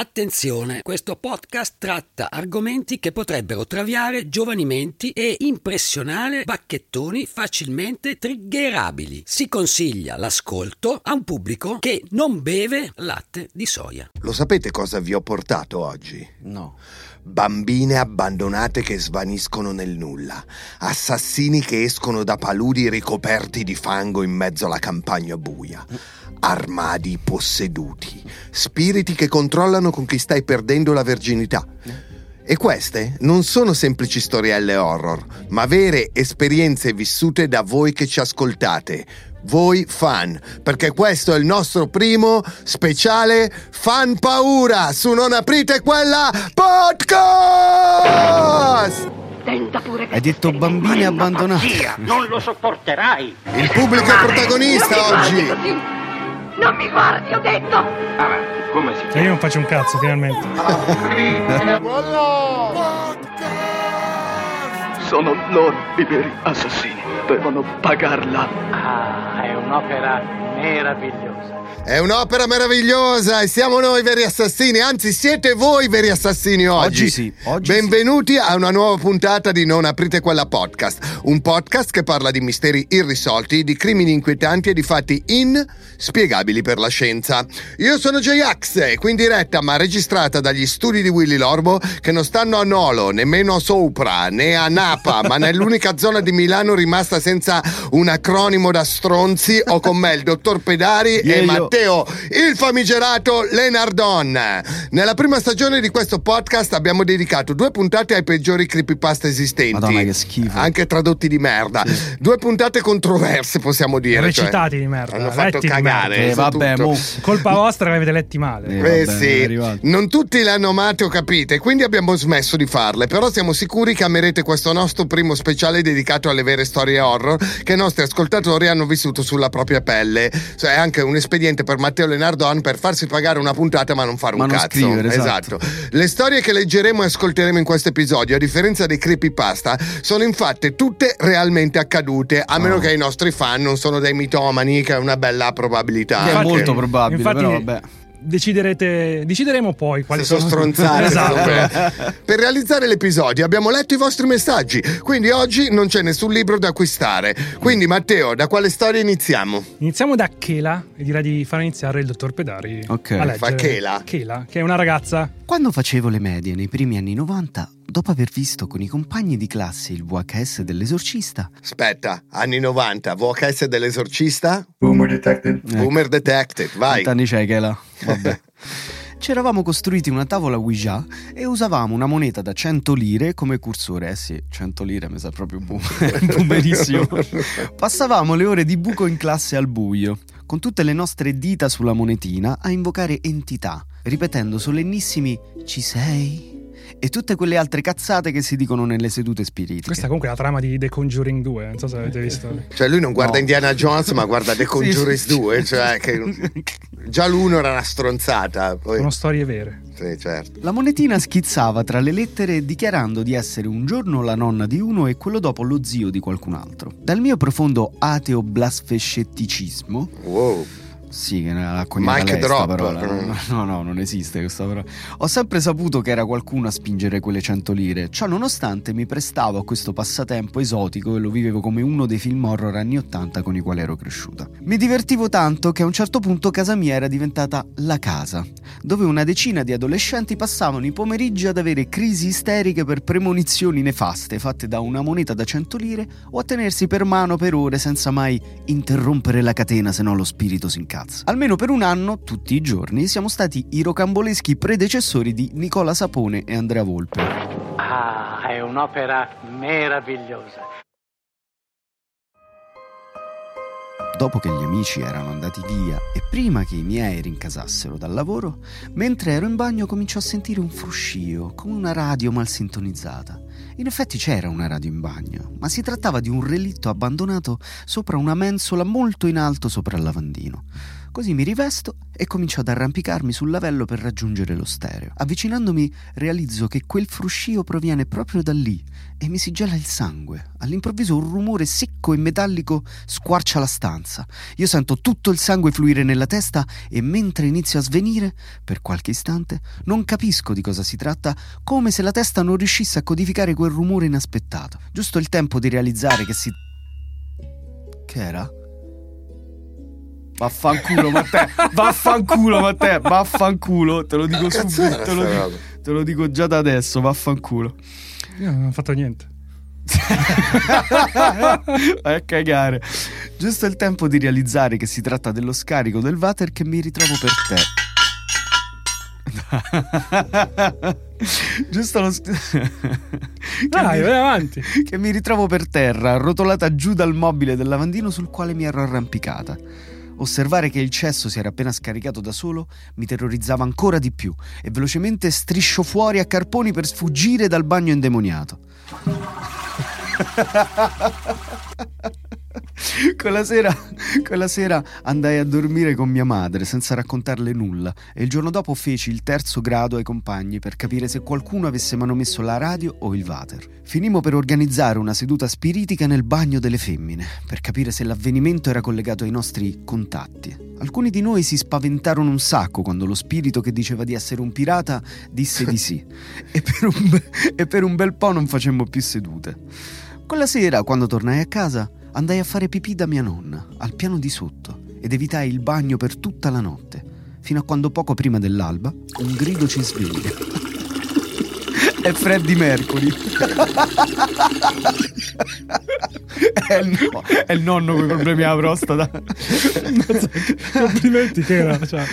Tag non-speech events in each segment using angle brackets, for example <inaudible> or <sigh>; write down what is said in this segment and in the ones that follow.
Attenzione, questo podcast tratta argomenti che potrebbero traviare giovani menti e impressionare bacchettoni facilmente triggerabili. Si consiglia l'ascolto a un pubblico che non beve latte di soia. Lo sapete cosa vi ho portato oggi? No. Bambine abbandonate che svaniscono nel nulla, assassini che escono da paludi ricoperti di fango in mezzo alla campagna buia, armadi posseduti, spiriti che controllano con chi stai perdendo la verginità. E queste non sono semplici storielle horror, ma vere esperienze vissute da voi che ci ascoltate, voi fan, perché questo è il nostro primo speciale Fan Paura su Non aprite quella podcast! Tenta pure che Hai detto ti bambine rimanga abbandonate. pazzia, Non lo sopporterai. Il pubblico è protagonista oggi. così. Non mi guardi, ho detto. Avanti, come si E io non faccio un cazzo, finalmente. <laughs> Sono loro i veri assassini. Devono pagarla. Ah, è un'opera meravigliosa. È un'opera meravigliosa e siamo noi veri assassini, anzi siete voi veri assassini oggi. Oggi sì, oggi Benvenuti a una nuova puntata di Non aprite quella podcast, un podcast che parla di misteri irrisolti, di crimini inquietanti e di fatti inspiegabili per la scienza. Io sono J-Ax e qui in diretta ma registrata dagli studi di Willy Lorbo che non stanno a Nolo, nemmeno a Sopra, né a Napa, ma nell'unica zona di Milano rimasta senza un acronimo da stronzi ho con me il dottor Pedari e Yeah, yo. Matteo, il famigerato Lenardon. Nella prima stagione di questo podcast abbiamo dedicato due puntate ai peggiori creepypasta esistenti. Madonna, che schifo. Anche tradotti di merda. Due puntate controverse, possiamo dire. Recitati cioè, di merda, Hanno fatto letti di cagare. merda. Eh, vabbè, mo. Colpa vostra che avete letti male. Eh, Eh vabbè, sì, non tutti le hanno amate o capite, quindi abbiamo smesso di farle, però siamo sicuri che amerete questo nostro primo speciale dedicato alle vere storie horror che i nostri ascoltatori hanno vissuto sulla propria pelle. Cioè è anche un espediente per Matteo Lenardon per farsi pagare una puntata ma non fare un Ma non cazzo. scrivere, esatto. Le storie che leggeremo e ascolteremo in questo episodio, a differenza dei creepypasta, sono infatti tutte realmente accadute, a meno Oh. che i nostri fan non sono dei mitomani, che è una bella probabilità. È molto probabile, infatti, però vabbè. Deciderete, decideremo poi quali se sono sono stronzate <laughs> esatto. <laughs> per realizzare l'episodio abbiamo letto i vostri messaggi quindi oggi non c'è nessun libro da acquistare quindi Matteo da quale storia iniziamo? Iniziamo da Chela e direi di far iniziare il dottor Pedari Ok. a leggere. Fa Chela? Chela, che è una ragazza Quando facevo le medie nei primi anni 90, dopo aver visto con i compagni di classe il VHS dell'esorcista, aspetta anni 90 VHS dell'esorcista Boomer Detective. Boomer Detective vai quanti anni c'è che là? Vabbè. <laughs> Ci eravamo costruiti una tavola Ouija e usavamo una moneta da 100 lire come cursore. Eh sì, 100 lire mi sa proprio boom- <laughs> boomerissimo. <laughs> Passavamo le ore di buco in classe al buio, con tutte le nostre dita sulla monetina a invocare entità, ripetendo solennissimi ci sei? E tutte quelle altre cazzate che si dicono nelle sedute spiritiche. Questa comunque è la trama di The Conjuring 2, non so se avete visto. cioè lui non guarda No. Indiana Jones ma guarda The Conjurers Sì, sì. 2 cioè che <laughs> già l'uno era una stronzata poi Sono storie vere. Sì certo La monetina schizzava tra le lettere dichiarando di essere un giorno la nonna di uno e quello dopo lo zio di qualcun altro. Dal mio profondo ateo blasfescetticismo, wow sì, che l'ha coniata Mic lei drop. parola, no, <laughs> no, no, non esiste questa parola. Ho sempre saputo che era qualcuno a spingere quelle 100 lire. Ciò nonostante mi prestavo a questo passatempo esotico e lo vivevo come uno dei film horror anni 80 con i quali ero cresciuta. Mi divertivo tanto che a un certo punto casa mia era diventata la casa, dove una decina di adolescenti passavano i pomeriggi ad avere crisi isteriche per premonizioni nefaste fatte da una moneta da 100 lire o a tenersi per mano per ore senza mai interrompere la catena se no lo spirito si incazza. Almeno per un anno, tutti i giorni, siamo stati i rocamboleschi predecessori di Nicola Sapone e Andrea Volpe. Ah, è un'opera meravigliosa. Dopo che gli amici erano andati via e prima che i miei rincasassero dal lavoro, mentre ero in bagno cominciò a sentire un fruscio, come una radio mal sintonizzata. In effetti c'era una radio in bagno, ma si trattava di un relitto abbandonato sopra una mensola molto in alto sopra il lavandino. Così mi rivesto e comincio ad arrampicarmi sul lavello per raggiungere lo stereo. Avvicinandomi realizzo che quel fruscio proviene proprio da lì e mi si gela il sangue. All'improvviso un rumore secco e metallico squarcia la stanza. Io sento tutto il sangue fluire nella testa e mentre inizio a svenire, per qualche istante, non capisco di cosa si tratta, come se la testa non riuscisse a codificare quel rumore inaspettato. Giusto il tempo di realizzare che si... Che era? Vaffanculo Matteo, vaffanculo Matteo, vaffanculo, te lo dico subito, te lo, dico, te lo dico già da adesso, vaffanculo. Io non ho fatto niente. Vai <laughs> a cagare. Giusto il tempo di realizzare che si tratta dello scarico del water che mi ritrovo per te. <laughs> Giusto lo sc- <laughs> Dai, vai avanti. che mi ritrovo per terra, arrotolata giù dal mobile del lavandino sul quale mi ero arrampicata. Osservare che il cesso si era appena scaricato da solo mi terrorizzava ancora di più e velocemente striscio fuori a carponi per sfuggire dal bagno indemoniato. <laughs> Quella sera, quella sera andai a dormire con mia madre senza raccontarle nulla e il giorno dopo feci il terzo grado ai compagni per capire se qualcuno avesse manomesso la radio o il water. Finimmo per organizzare una seduta spiritica nel bagno delle femmine per capire se l'avvenimento era collegato ai nostri contatti. Alcuni di noi si spaventarono un sacco quando lo spirito che diceva di essere un pirata disse di sì <laughs> e per un, be- e per un bel po' non facemmo più sedute. Quella sera, quando tornai a casa, andai a fare pipì da mia nonna, al piano di sotto, ed evitai il bagno per tutta la notte, fino a quando poco prima dell'alba un grido ci sveglia. <laughs> È Freddy Mercury. <laughs> è, il no- è il nonno con i problemi alla prostata. <laughs> Complimenti che era. Cioè.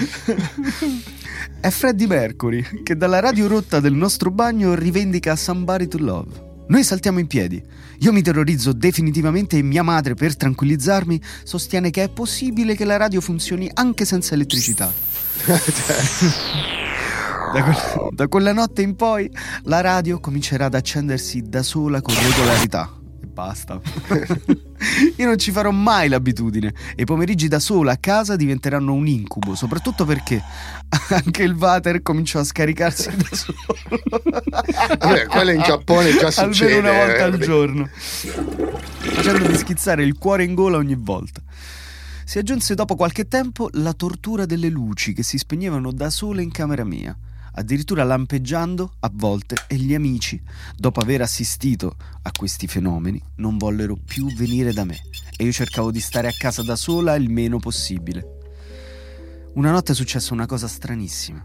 È Freddie Mercury che dalla radio rotta del nostro bagno rivendica Somebody to Love. Noi saltiamo in piedi. Io mi terrorizzo definitivamente e mia madre, per tranquillizzarmi, sostiene che è possibile che la radio funzioni anche senza elettricità. <laughs> Da, que- da quella notte in poi la radio comincerà ad accendersi da sola con regolarità. Basta. <laughs> Io non ci farò mai l'abitudine e i pomeriggi da sola a casa diventeranno un incubo, soprattutto perché <laughs> anche il water cominciò a scaricarsi da solo. <laughs> Vabbè, quello in Giappone già succede. Almeno una volta al eh. giorno. Facendomi schizzare il cuore in gola ogni volta. Si aggiunse dopo qualche tempo la tortura delle luci che si spegnevano da sole in camera mia, addirittura lampeggiando a volte e gli amici, dopo aver assistito a questi fenomeni, non vollero più venire da me e io cercavo di stare a casa da sola il meno possibile. Una notte è successa una cosa stranissima.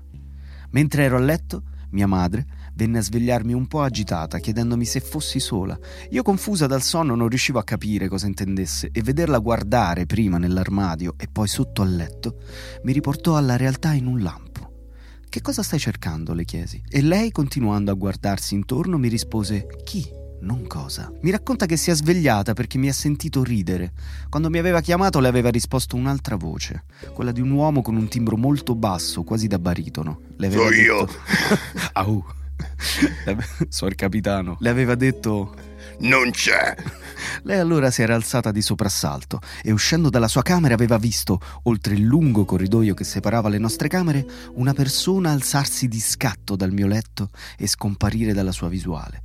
Mentre ero a letto, mia madre venne a svegliarmi un po' agitata, chiedendomi se fossi sola. Io, confusa dal sonno, non riuscivo a capire cosa intendesse e vederla guardare prima nell'armadio e poi sotto al letto mi riportò alla realtà in un lampo. Che cosa stai cercando? le chiesi. E lei, continuando a guardarsi intorno, mi rispose: Chi? Non cosa. Mi racconta che si è svegliata perché mi ha sentito ridere. Quando mi aveva chiamato le aveva risposto un'altra voce, quella di un uomo con un timbro molto basso, quasi da baritono. Le aveva So io. detto- <laughs> Au. <laughs> Le ave- Suor capitano. Le aveva detto Non c'è. lei allora si era alzata di soprassalto e uscendo dalla sua camera aveva visto, oltre il lungo corridoio che separava le nostre camere, una persona alzarsi di scatto dal mio letto e scomparire dalla sua visuale.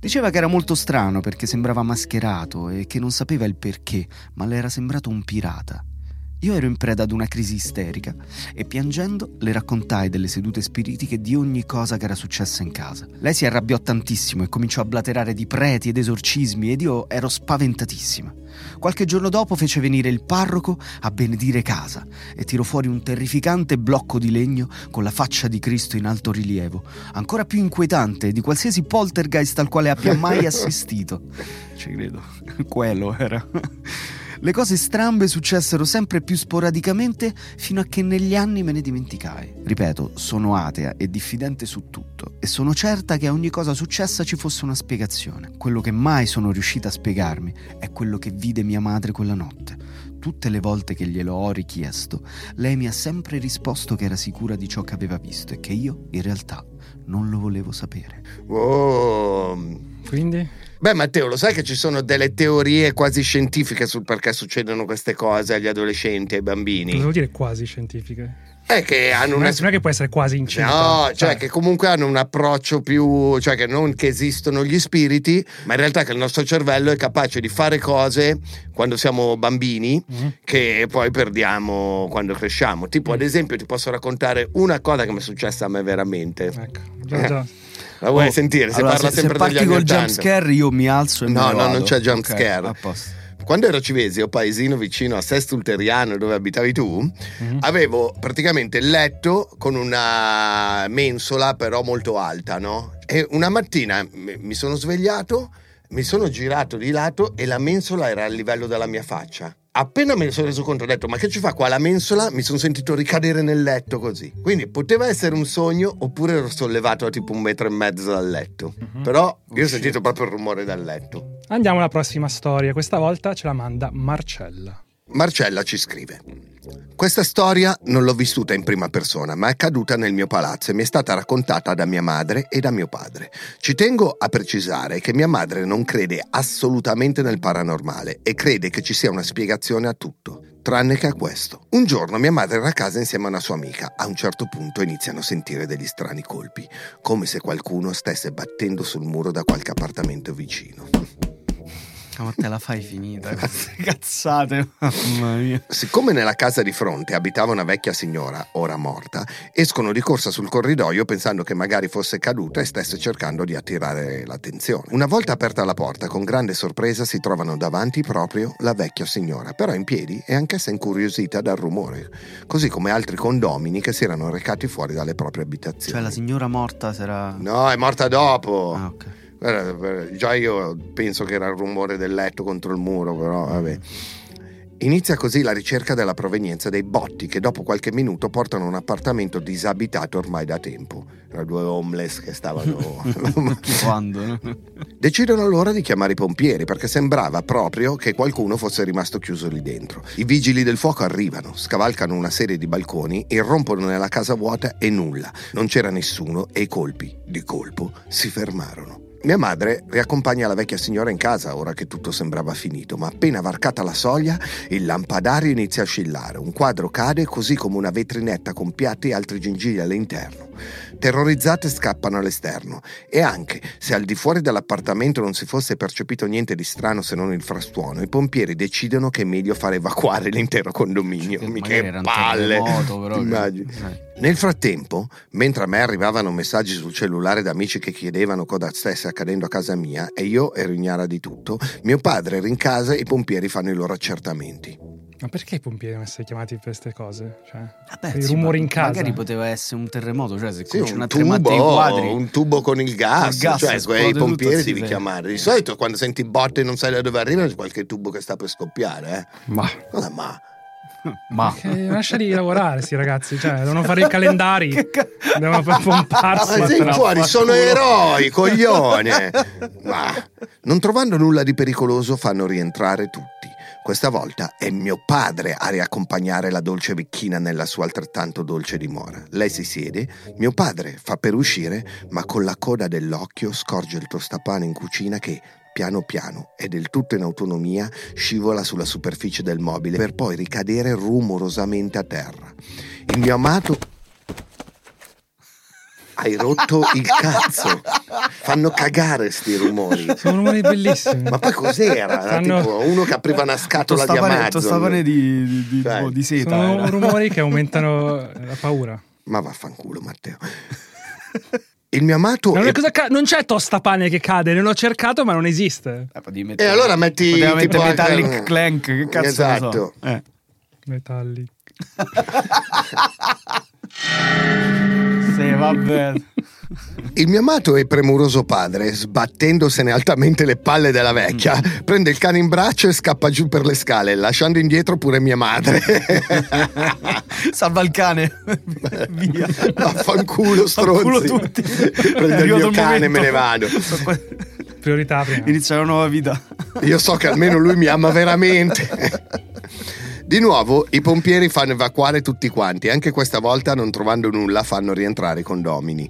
Diceva che era molto strano perché sembrava mascherato e che non sapeva il perché, ma le era sembrato un pirata. Io ero in preda ad una crisi isterica e piangendo le raccontai delle sedute spiritiche di ogni cosa che era successa in casa. Lei si arrabbiò tantissimo e cominciò a blaterare di preti ed esorcismi ed io ero spaventatissima. Qualche giorno dopo fece venire il parroco a benedire casa e tirò fuori un terrificante blocco di legno con la faccia di Cristo in alto rilievo, ancora più inquietante di qualsiasi poltergeist al quale abbia mai <laughs> assistito. Ci credo, quello era. Le cose strambe successero sempre più sporadicamente fino a che negli anni me ne dimenticai. Ripeto, sono atea e diffidente su tutto e sono certa che a ogni cosa successa ci fosse una spiegazione. Quello che mai sono riuscita a spiegarmi è quello che vide mia madre quella notte. Tutte le volte che glielo ho richiesto, lei mi ha sempre risposto che era sicura di ciò che aveva visto e che io, in realtà, non lo volevo sapere. Oh, Quindi? Beh, Matteo, lo sai che ci sono delle teorie quasi scientifiche sul perché succedono queste cose agli adolescenti e ai bambini? Cosa vuol dire quasi scientifiche? È che hanno una non è che può essere quasi incinta. No, cioè che comunque hanno un approccio più, cioè che non che esistono gli spiriti, ma in realtà che il nostro cervello è capace di fare cose quando siamo bambini Mhm. che poi perdiamo quando cresciamo. Tipo, ad esempio, ti posso raccontare una cosa che mi è successa a me veramente. Ecco, già, già. <laughs> La vuoi Oh, sentire? Si allora, parla se, sempre se parti degli anni col jump 80. scare io mi alzo e No, me no, vado. non c'è jump Ok, scare. a posto. Quando ero a Civesio, paesino vicino a Sesto Ulteriano, dove abitavi tu, Mhm. avevo praticamente il letto con una mensola però molto alta, no? E una mattina mi sono svegliato, mi sono girato di lato e la mensola era a livello della mia faccia. Appena me ne sono reso conto ho detto ma che ci fa qua la mensola? Mi sono sentito ricadere nel letto così. Quindi poteva essere un sogno oppure ero sollevato a tipo un metro e mezzo dal letto. Mhm. Però io ho sentito proprio il rumore dal letto. Andiamo alla prossima storia. Questa volta ce la manda Marcella. Marcella ci scrive. Questa storia non l'ho vissuta in prima persona, ma è accaduta nel mio palazzo e mi è stata raccontata da mia madre e da mio padre. Ci tengo a precisare che mia madre non crede assolutamente nel paranormale e crede che ci sia una spiegazione a tutto, tranne che a questo. Un giorno mia madre era a casa insieme a una sua amica. A un certo punto iniziano a sentire degli strani colpi, come se qualcuno stesse battendo sul muro da qualche appartamento vicino. Ma te la fai finita <laughs> queste cazzate, mamma mia. Siccome nella casa di fronte abitava una vecchia signora, ora morta, escono di corsa sul corridoio pensando che magari fosse caduta e stesse cercando di attirare l'attenzione. Una volta aperta la porta, con grande sorpresa si trovano davanti proprio la vecchia signora, però in piedi e anch'essa incuriosita dal rumore, così come altri condomini che si erano recati fuori dalle proprie abitazioni. Cioè la signora morta sarà... No, è morta dopo. Ah, ok. Già io penso che era il rumore del letto contro il muro, però vabbè. Inizia così la ricerca della provenienza dei botti che dopo qualche minuto portano a un appartamento disabitato ormai da tempo. Erano due homeless che stavano... <laughs> Quando? no? Decidono allora di chiamare i pompieri perché sembrava proprio che qualcuno fosse rimasto chiuso lì dentro. I vigili del fuoco arrivano, scavalcano una serie di balconi, irrompono nella casa vuota e nulla. Non c'era nessuno e i colpi, di colpo, si fermarono. Mia madre riaccompagna la vecchia signora in casa ora che tutto sembrava finito, ma appena varcata la soglia il lampadario inizia a oscillare, un quadro cade così come una vetrinetta con piatti e altri gingilli all'interno. Terrorizzate scappano all'esterno e anche se al di fuori dell'appartamento non si fosse percepito niente di strano se non il frastuono, i pompieri decidono che è meglio far evacuare l'intero condominio. Cioè, che palle! però, <laughs> eh. Nel frattempo, mentre a me arrivavano messaggi sul cellulare da amici che chiedevano cosa stesse accadendo a casa mia e io ero ignara di tutto, mio padre era in casa e i pompieri fanno i loro accertamenti. Ma perché i pompieri devono essere chiamati per queste cose? Cioè, Vabbè, i sì, rumori ma in casa. Magari poteva essere un terremoto, cioè se Sì, cominciano un a tremare tubo, quadri. un tubo con il gas, Il gas cioè quei pompieri sì, devi sì. chiamare. Di solito quando senti botte e non sai da dove arriva c'è qualche tubo che sta per scoppiare, eh. Ma, Cosa ma? <laughs> Ma che- lasciali lavorare, sti ragazzi. Cioè, devono fare i <laughs> calendari. Devono per pomparsi. <laughs> Ma sei fuori, sono eroi, coglione! Ma non trovando nulla di pericoloso fanno rientrare tutti. Questa volta è mio padre a riaccompagnare la dolce vecchina nella sua altrettanto dolce dimora. Lei si siede, mio padre fa per uscire, ma con la coda dell'occhio scorge il tostapane in cucina che, piano piano e del tutto in autonomia, scivola sulla superficie del mobile per poi ricadere rumorosamente a terra. Il mio amato hai rotto il cazzo. Fanno cagare sti rumori. Sono rumori bellissimi. Ma poi cos'era? Era Fanno- tipo uno che apriva una scatola di tostapane, Amazon. tostapane di, di, di, Cioè, di seta. Sono era. rumori che aumentano la paura. Ma vaffanculo, Matteo. Il mio amato. Ma è- ca- non c'è tostapane che cade, non l'ho cercato, ma non esiste. Eh, potevi E mettere- allora metti. poteva tipo mettere anche- Metallic Clank, che cazzo ne Esatto. so. Eh. Metalli. <laughs> Sì, vabbè. Il mio amato e premuroso padre, sbattendosene altamente le palle della vecchia, Mm. prende il cane in braccio e scappa giù per le scale, lasciando indietro pure mia madre. <laughs> Salva il cane. <laughs> Via. Vaffanculo, stronzi. Fanculo tutti. Prendo il mio cane e momento. me ne vado. Priorità prima. Inizia una nuova vita. Io so che almeno lui mi ama veramente. Di nuovo i pompieri fanno evacuare tutti quanti, anche questa volta non trovando nulla fanno rientrare i condomini.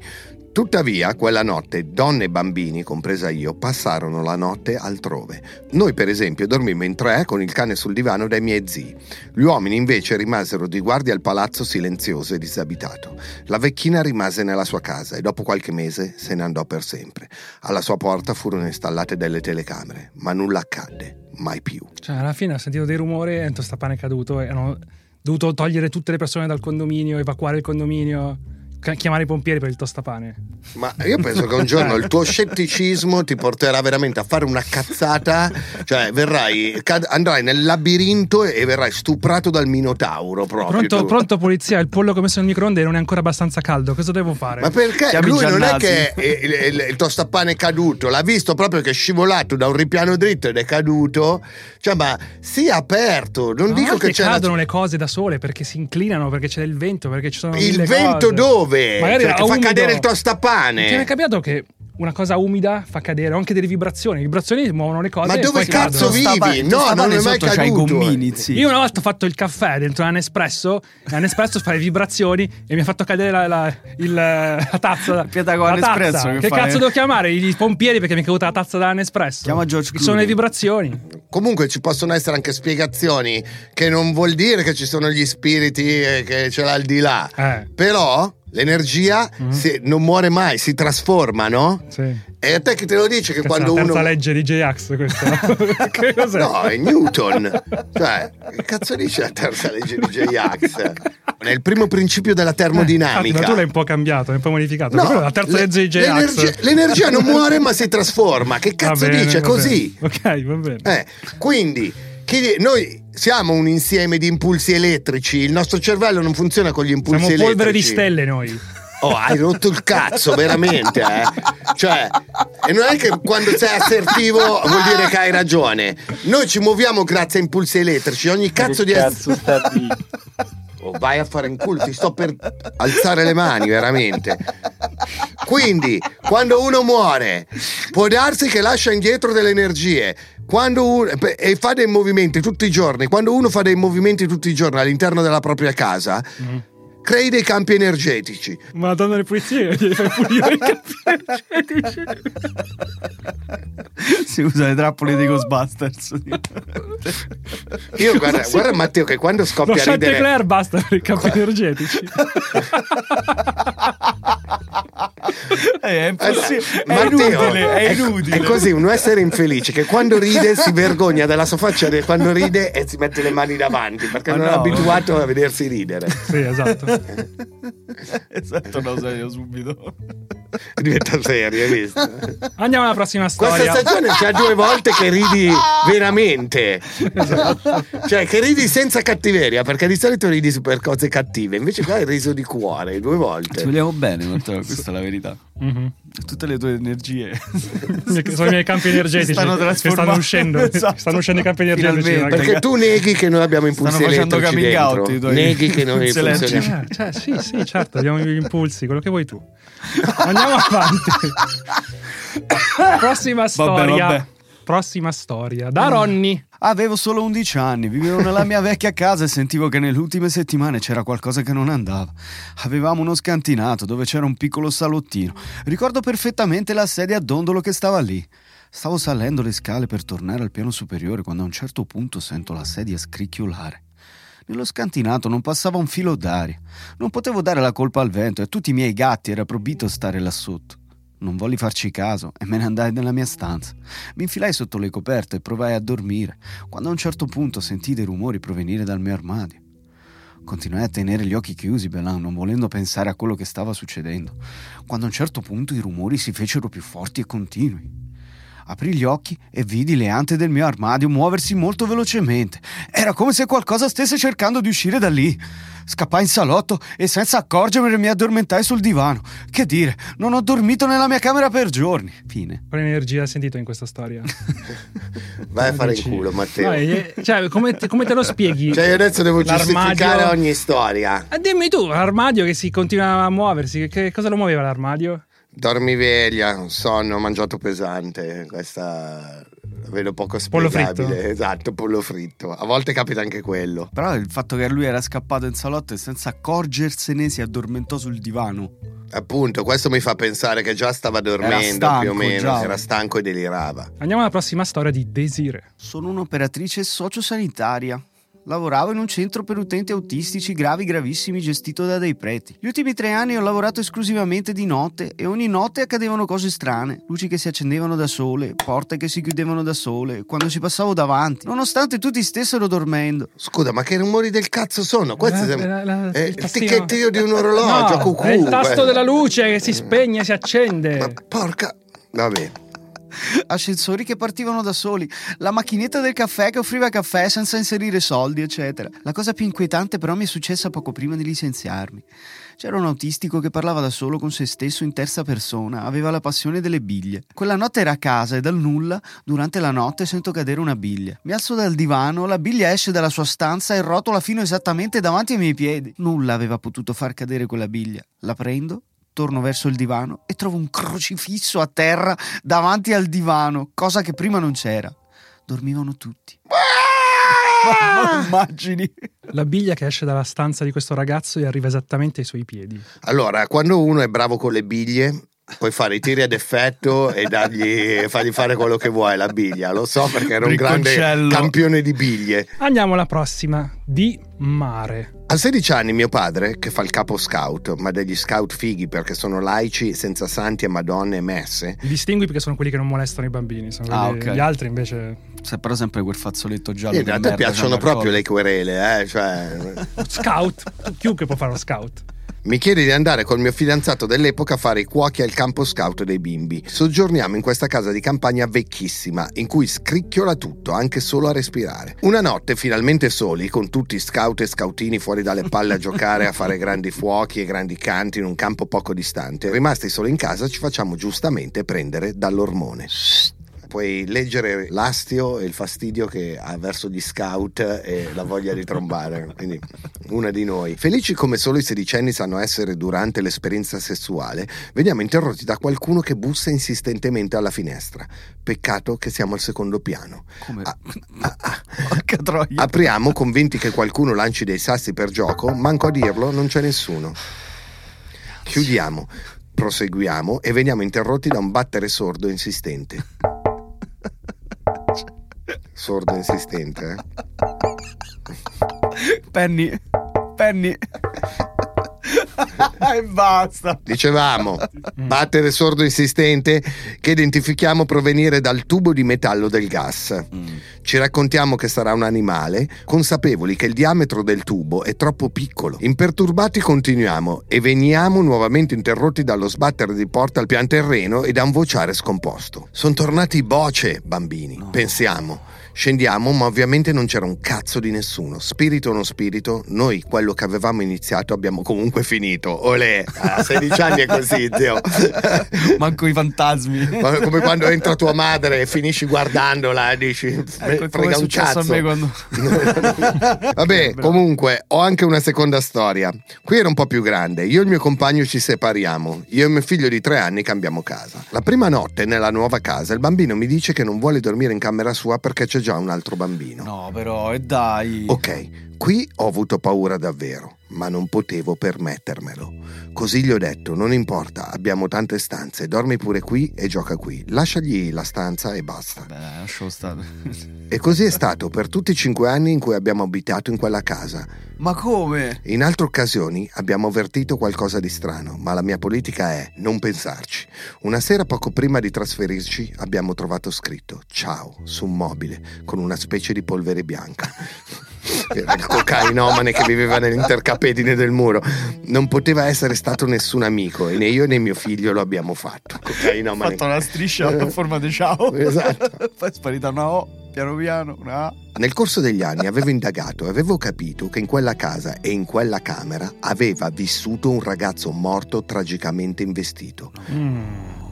Tuttavia, quella notte, donne e bambini, compresa io, passarono la notte altrove. Noi, per esempio, dormimmo in tre con il cane sul divano dai miei zii. Gli uomini invece rimasero di guardia al palazzo silenzioso e disabitato. La vecchina rimase nella sua casa e dopo qualche mese se ne andò per sempre. Alla sua porta furono installate delle telecamere, ma nulla accadde, mai più. Cioè, alla fine ho sentito dei rumori e il tostapane è caduto e hanno dovuto togliere tutte le persone dal condominio, evacuare il condominio, chiamare i pompieri per il tostapane. Ma io penso che un giorno il tuo scetticismo ti porterà veramente a fare una cazzata, cioè verrai, andrai nel labirinto e verrai stuprato dal minotauro proprio. Pronto, pronto polizia, il pollo che ho messo nel microonde non è ancora abbastanza caldo, cosa devo fare? Ma perché Chiami lui non è Giannasi. che il, il- il tostapane è caduto, l'ha visto proprio che è scivolato da un ripiano dritto ed è caduto. Cioè, ma sia aperto, non a dico che c'è cadono le cose da sole perché si inclinano, perché c'è il vento, perché ci sono il vento cose. dove? Magari Cioè, fa umido. cadere il Ti è tostapane. capitato che una cosa umida fa cadere anche delle vibrazioni? Le vibrazioni muovono le cose. Ma dove cazzo vivi? Tostapa- No, tostapane non è mai caduto. gommini, sì. Io una volta ho fatto il caffè dentro un Nespresso e a Nespresso fa le vibrazioni e mi ha fatto cadere la, la- il- la tazza. Pietagola. Nespresso, che Che, fai? cazzo devo chiamare? I pompieri perché mi è caduta la tazza da Nespresso. Chiama George Ci sono le Clooney. vibrazioni. Comunque ci possono essere anche spiegazioni che non vuol dire che ci sono gli spiriti e che ce l'ha al di là. Eh. Però l'energia Mhm. si- non muore mai, si trasforma, no? Sì. E a te che te lo dice che Questa quando è la terza uno... legge di J-Ax questa. <laughs> che cos'è? No, è Newton. cioè, che cazzo dice la terza legge di J-Ax? È il primo principio della termodinamica. ma tu l'hai un po' cambiato, l'hai un po' modificato. No, la terza le- legge di J-Ax. l'energia, l'energia non muore ma si trasforma. Che cazzo bene, dice? Così. bene. Ok, va bene. Eh, quindi chi- noi siamo un insieme di impulsi elettrici, il nostro cervello non funziona con gli impulsi Siamo elettrici. polvere di stelle noi. Oh, hai rotto il cazzo, veramente, eh. Cioè, e non è che quando sei assertivo vuol dire che hai ragione. Noi ci muoviamo grazie a impulsi elettrici. Ogni cazzo di cazzo sta dire? Oh, vai a fare in culo, ti sto per alzare le mani, veramente. Quindi, quando uno muore, può darsi che lascia indietro delle energie. Quando uno, e fa dei movimenti tutti i giorni, quando uno fa dei movimenti tutti i giorni all'interno della propria casa, crei dei campi energetici. Madonna le pulizie, fai pulire i campi <laughs> energetici. si usa le trappole dei Ghostbusters. Io guarda, guarda Matteo che quando Lo scoppia a ridere Chantecler basta per i campi <laughs> energetici. <laughs> Eh, è impossibile. È Matteo, inutile, è è- inutile. È così un essere infelice che quando ride si vergogna della sua faccia de- quando ride e si mette le mani davanti perché Ma non è no. abituato a vedersi ridere. sì, esatto. <laughs> esatto, lo sai io subito. Diventa serio, hai visto? Andiamo alla prossima Questa storia. stagione c'ha due volte che ridi veramente. Cioè, che ridi senza cattiveria, perché di solito ridi per cose cattive. Invece qua hai riso di cuore due Ci volte. vogliamo bene, questa è la verità. Mhm. Tutte le tue energie Sono i miei campi energetici stanno che stanno uscendo. Esatto. Stanno uscendo i campi energetici. Finalmente. Perché tu neghi che noi abbiamo impulsi Stanno facendo elettrici coming out dentro. Neghi che noi <laughs> impulsi elettrici. funzioniamo. Eh, cioè, sì, sì, certo, abbiamo gli impulsi, quello che vuoi tu. Andiamo avanti. <laughs> Prossima storia. vabbè. Prossima storia. Da Ronny. Avevo solo 11 anni, vivevo nella mia vecchia casa e sentivo che nelle ultime settimane c'era qualcosa che non andava. Avevamo uno scantinato dove c'era un piccolo salottino. Ricordo perfettamente la sedia a dondolo che stava lì. Stavo salendo le scale per tornare al piano superiore quando a un certo punto sento la sedia scricchiolare. Nello scantinato non passava un filo d'aria. Non potevo dare la colpa al vento e a tutti i miei gatti era proibito stare là sotto. Non volli farci caso e me ne andai nella mia stanza. Mi infilai sotto le coperte e provai a dormire, quando a un certo punto sentii dei rumori provenire dal mio armadio. Continuai a tenere gli occhi chiusi, Belan, non volendo pensare a quello che stava succedendo, quando a un certo punto i rumori si fecero più forti e continui. Aprì gli occhi e vidi le ante del mio armadio muoversi molto velocemente. Era come se qualcosa stesse cercando di uscire da lì. Scappai in salotto e senza accorgermene mi addormentai sul divano. Che dire, non ho dormito nella mia camera per giorni. Fine. Quale energia hai sentito in questa storia? <laughs> Vai a fare in Dici- culo, Matteo. No, eh, cioè, come, te, come te lo spieghi? Cioè, io adesso devo L'armadio- giustificare ogni storia. Ah, dimmi tu, l'armadio che si continua a muoversi, che- che cosa lo muoveva l'armadio? Dormiveglia, sonno, mangiato pesante. Questa la vedo poco Pollo spiegabile. fritto? <laughs> Esatto, pollo fritto. A volte capita anche quello. Però il fatto che lui era scappato in salotto e senza accorgersene si addormentò sul divano. Appunto, questo mi fa pensare che già stava dormendo stanco, più o meno, già. era stanco e delirava. Andiamo alla prossima storia di Desire. Sono un'operatrice sociosanitaria. Lavoravo in un centro per utenti autistici gravi gravissimi gestito da dei preti. Gli ultimi tre anni ho lavorato esclusivamente di notte e ogni notte accadevano cose strane. Luci che si accendevano da sole, porte che si chiudevano da sole, quando ci passavo davanti, nonostante tutti stessero dormendo. Scusa, ma che rumori del cazzo sono? Questo La- sembra- la- la- è il ticchettio di un orologio, No, cucù. è il tasto quello. della luce che si spegne e si accende. Ma porca... Vabbè. Ascensori che partivano da soli, la macchinetta del caffè che offriva caffè senza inserire soldi, eccetera. La cosa più inquietante però mi è successa poco prima di licenziarmi. C'era un autistico che parlava da solo con se stesso in terza persona, aveva la passione delle biglie. Quella notte era a casa e dal nulla, durante la notte, sento cadere una biglia. Mi alzo dal divano, la biglia esce dalla sua stanza e rotola fino esattamente davanti ai miei piedi. Nulla aveva potuto far cadere quella biglia. La prendo, torno verso il divano e trovo un crocifisso a terra davanti al divano, cosa che prima non c'era. Dormivano tutti. <laughs> Ma immagini? La biglia che esce dalla stanza di questo ragazzo e arriva esattamente ai suoi piedi. Allora, quando uno è bravo con le biglie, puoi fare i tiri ad effetto e dargli, fargli fare quello che vuoi la biglia. Lo so perché era un grande campione di biglie. Andiamo alla prossima, di mare. A 16 anni mio padre, che fa il capo scout, ma degli scout fighi perché sono laici, senza santi e madonne e messe, Li distingui perché sono quelli che non molestano i bambini. Sono Ah, quelli- ok. Gli altri invece. C'è però sempre quel fazzoletto giallo. in di realtà piacciono proprio le querele, eh? cioè, Scout. Chiunque può fare lo scout. Mi chiede di andare col mio fidanzato dell'epoca a fare i cuochi al campo scout dei bimbi. Soggiorniamo in questa casa di campagna vecchissima, in cui scricchiola tutto, anche solo a respirare. Una notte, finalmente soli, con tutti scout e scoutini fuori dalle palle a giocare, a fare grandi fuochi e grandi canti in un campo poco distante, rimasti solo in casa ci facciamo giustamente prendere dall'ormone. Puoi leggere l'astio e il fastidio che ha verso gli scout e la voglia di trombare. <laughs> Quindi, una di noi. Felici come solo i sedicenni sanno essere durante l'esperienza sessuale, veniamo interrotti da qualcuno che bussa insistentemente alla finestra. Peccato che siamo al secondo piano. Come? Ah. <laughs> Porca troia. Apriamo convinti che qualcuno lanci dei sassi per gioco, manco a dirlo, non c'è nessuno. Chiudiamo, proseguiamo e veniamo interrotti da un battere sordo e insistente. Sordo insistente, eh? Penny. Penny. <laughs> e basta. Dicevamo, <laughs> battere sordo insistente che identifichiamo provenire dal tubo di metallo del gas. Ci raccontiamo che sarà un animale, consapevoli che il diametro del tubo è troppo piccolo. Imperturbati continuiamo e veniamo nuovamente interrotti dallo sbattere di porta al pian terreno e da un vociare scomposto. Sono tornati boce, bambini, pensiamo. Scendiamo, ma ovviamente non c'era un cazzo di nessuno. Spirito o non spirito, noi quello che avevamo iniziato abbiamo comunque finito. Olè, a 16 anni è così, zio. <laughs> Manco i fantasmi. Ma Come quando entra tua madre e finisci guardandola e dici Ecco, frega è un cazzo. a me quando... <laughs> <laughs> Vabbè, comunque ho anche una seconda storia. Qui era un po' più grande. Io e il mio compagno ci separiamo. Io e mio figlio di tre anni cambiamo casa. La prima notte nella nuova casa il bambino mi dice che non vuole dormire in camera sua perché c'è già un altro bambino. No, però, e dai. Ok, qui ho avuto paura davvero, ma non potevo permettermelo. Così gli ho detto: non importa, abbiamo tante stanze, dormi pure qui e gioca qui. Lasciagli la stanza e basta. Beh, lascialo stare. E così è stato per tutti i cinque anni in cui abbiamo abitato in quella casa. Ma come? In altre occasioni abbiamo avvertito qualcosa di strano, ma la mia politica è non pensarci. Una sera poco prima di trasferirci abbiamo trovato scritto ciao su un mobile con una specie di polvere bianca. Era il cocainomane che viveva nell'intercapedine del muro. Non poteva essere stato nessun amico e né io né mio figlio lo abbiamo fatto. Ho Cocainomane. fatto una striscia a forma di ciao. Esatto. <laughs> Poi è sparita una O, piano piano, una A. Nel corso degli anni avevo indagato e avevo capito che in quella casa e in quella camera aveva vissuto un ragazzo morto tragicamente investito.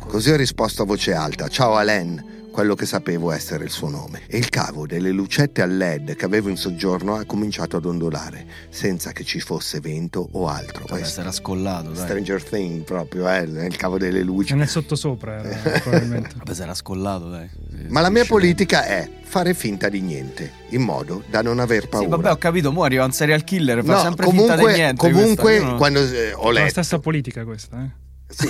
Così ho risposto a voce alta: Ciao Alain, quello che sapevo essere il suo nome. E il cavo delle lucette a LED che avevo in soggiorno ha cominciato ad ondolare, senza che ci fosse vento o altro. Vabbè, era scollato, dai. Stranger Thing proprio, eh, il cavo delle luci. E nel sottosopra era, <laughs> probabilmente. Vabbè, si era scollato, dai. Sì, Ma la sì, mia politica è fare finta di niente, in modo da non aver Sì, paura. vabbè, ho capito, mo arriva un serial killer, fa No, sempre comunque, finta di niente. comunque questa, quando eh, ho È la letto stessa politica questa, eh. Sì.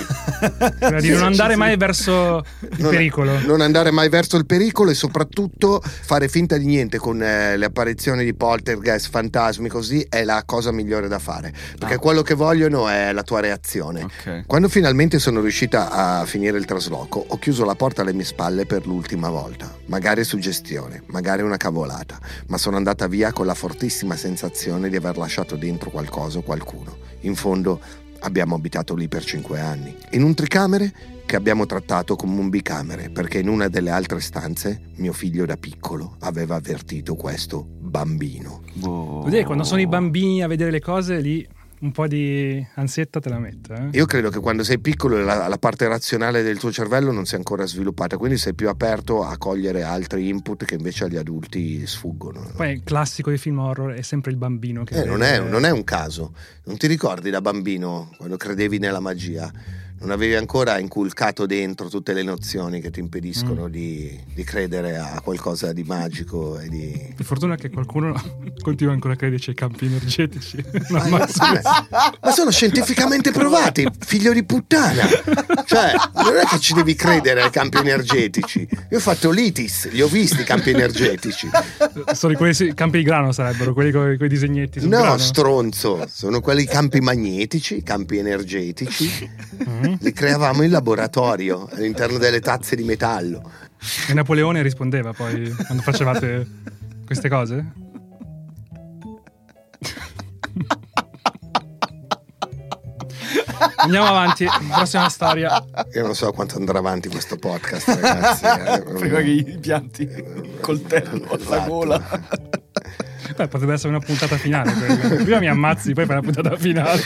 Cioè di non andare mai verso il Non- pericolo. Non andare mai verso il pericolo e soprattutto fare finta di niente con eh, le apparizioni di poltergeist, fantasmi, così è la cosa migliore da fare. Perché Ah. quello che vogliono è la tua reazione. Ok. Quando finalmente sono riuscita a finire il trasloco, ho chiuso la porta alle mie spalle per l'ultima volta. Magari suggestione, magari una cavolata, ma sono andata via con la fortissima sensazione di aver lasciato dentro qualcosa o qualcuno. In fondo abbiamo abitato lì per cinque anni, in un tricamere che abbiamo trattato come un bicamere, perché in una delle altre stanze mio figlio da piccolo aveva avvertito questo bambino. Vuol dire, quando sono i bambini a vedere le cose, lì un po' di ansietta te la mette. Eh? Io credo che quando sei piccolo la, la parte razionale del tuo cervello non sia ancora sviluppata, quindi sei più aperto a cogliere altri input che invece agli adulti sfuggono. Poi il classico dei film horror è sempre il bambino che Eh, non, è, non è un caso. Non ti ricordi da bambino quando credevi nella magia? Non avevi ancora inculcato dentro tutte le nozioni che ti impediscono Mm. di, di credere a qualcosa di magico e di... Per fortuna che qualcuno <laughs> continua ancora a crederci ai campi energetici. <laughs> No, Ma, ma- ma sono scientificamente provati, figlio di puttana. Cioè, non è che ci devi credere ai campi energetici. Io ho fatto l'ITIS, li ho visti i campi energetici. sono quei sì, campi di grano sarebbero, quelli con i disegnetti No, grano. stronzo, sono quelli campi magnetici, campi energetici. Mhm. Li creavamo in laboratorio all'interno delle tazze di metallo. E Napoleone rispondeva poi quando facevate queste cose? Andiamo avanti, prossima storia. Io non so quanto andrà avanti questo podcast, ragazzi. eh. <laughs> Prima che gli pianti il coltello alla Esatto. gola. <laughs> Beh, potrebbe essere una puntata finale. quella. Prima mi ammazzi, poi fai una puntata finale.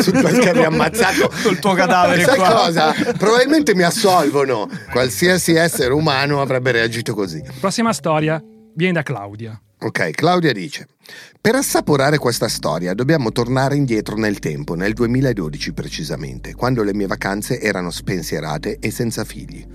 Sul perché mi ha ammazzato Col tuo cadavere Sai qua. cosa? Probabilmente mi assolvono. Qualsiasi essere umano avrebbe reagito così. Prossima storia viene da Claudia. Ok, Claudia dice: Per assaporare questa storia dobbiamo tornare indietro nel tempo, nel 2012 precisamente, quando le mie vacanze erano spensierate e senza figli.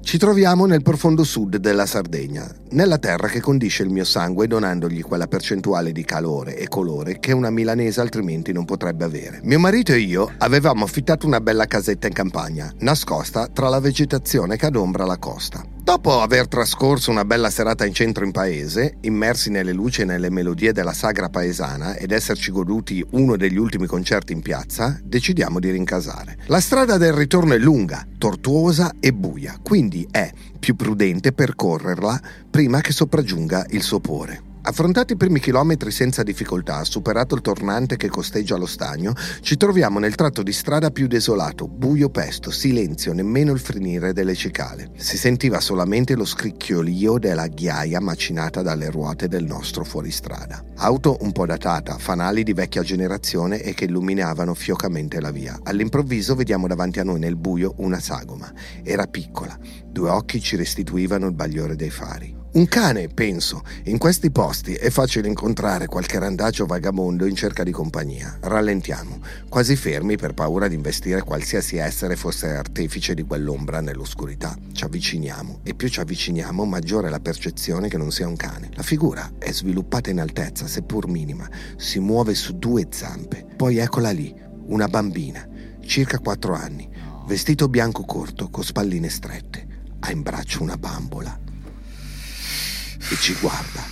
Ci troviamo nel profondo sud della Sardegna, nella terra che condisce il mio sangue donandogli quella percentuale di calore e colore che una milanese altrimenti non potrebbe avere. Mio marito e io avevamo affittato una bella casetta in campagna, nascosta tra la vegetazione che adombra la costa. Dopo aver trascorso una bella serata in centro in paese, immersi nelle luci e nelle melodie della sagra paesana ed esserci goduti uno degli ultimi concerti in piazza, decidiamo di rincasare. La strada del ritorno è lunga, tortuosa e buia, quindi è più prudente percorrerla prima che sopraggiunga il sopore. Affrontati i primi chilometri senza difficoltà, superato il tornante che costeggia lo stagno, ci troviamo nel tratto di strada più desolato, buio pesto, silenzio, nemmeno il frenire delle cicale. Si sentiva solamente lo scricchiolio della ghiaia macinata dalle ruote del nostro fuoristrada. Auto un po' datata, fanali di vecchia generazione e che illuminavano fiocamente la via. All'improvviso vediamo davanti a noi nel buio una sagoma. Era piccola, due occhi ci restituivano il bagliore dei fari. Un cane, penso. In questi posti è facile incontrare qualche randagio vagabondo in cerca di compagnia. Rallentiamo, quasi fermi per paura di investire qualsiasi essere fosse artefice di quell'ombra nell'oscurità. Ci avviciniamo e più ci avviciniamo maggiore è la percezione che non sia un cane. La figura è sviluppata in altezza, seppur minima, si muove su due zampe. Poi eccola lì, una bambina, circa 4 anni, vestito bianco corto con spalline strette, ha in braccio una bambola e ci guarda,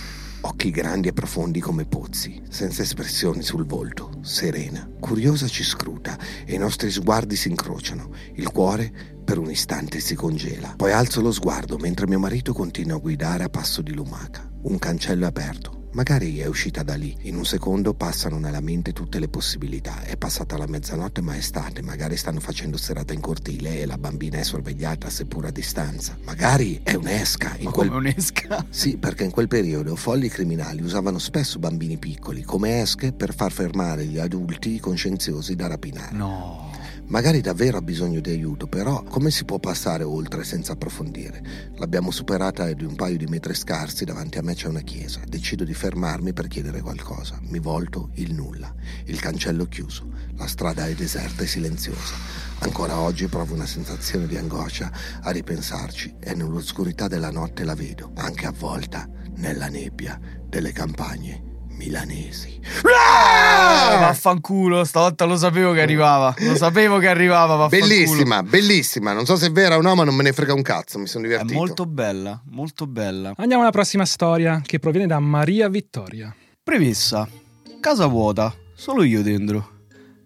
occhi grandi e profondi come pozzi, senza espressioni sul volto, serena, curiosa ci scruta e i nostri sguardi si incrociano, il cuore per un istante si congela. Poi alzo lo sguardo mentre mio marito continua a guidare a passo di lumaca. Un cancello aperto. Magari è uscita da lì. In un secondo passano nella mente tutte le possibilità. È passata la mezzanotte ma è estate. Magari stanno facendo serata in cortile e la bambina è sorvegliata seppur a distanza. Magari è un'esca. In Ma quel come un'esca? sì, perché in quel periodo folli criminali usavano spesso bambini piccoli come esche per far fermare gli adulti coscienziosi da rapinare. No. Magari davvero ha bisogno di aiuto, però come si può passare oltre senza approfondire? L'abbiamo superata di un paio di metri scarsi, davanti a me c'è una chiesa. Decido di fermarmi per chiedere qualcosa. Mi volto il nulla. Il cancello chiuso. La strada è deserta e silenziosa. Ancora oggi provo una sensazione di angoscia a ripensarci e nell'oscurità della notte la vedo, anche avvolta nella nebbia delle campagne milanesi. Ah, Ah! vaffanculo, stavolta lo sapevo che arrivava. Lo sapevo che arrivava, vaffanculo. Bellissima, bellissima. Non so se è vera o no, ma non me ne frega un cazzo. Mi sono È divertito. molto bella, molto bella. Andiamo alla prossima storia che proviene da Maria Vittoria. Premessa. Casa vuota, solo io dentro.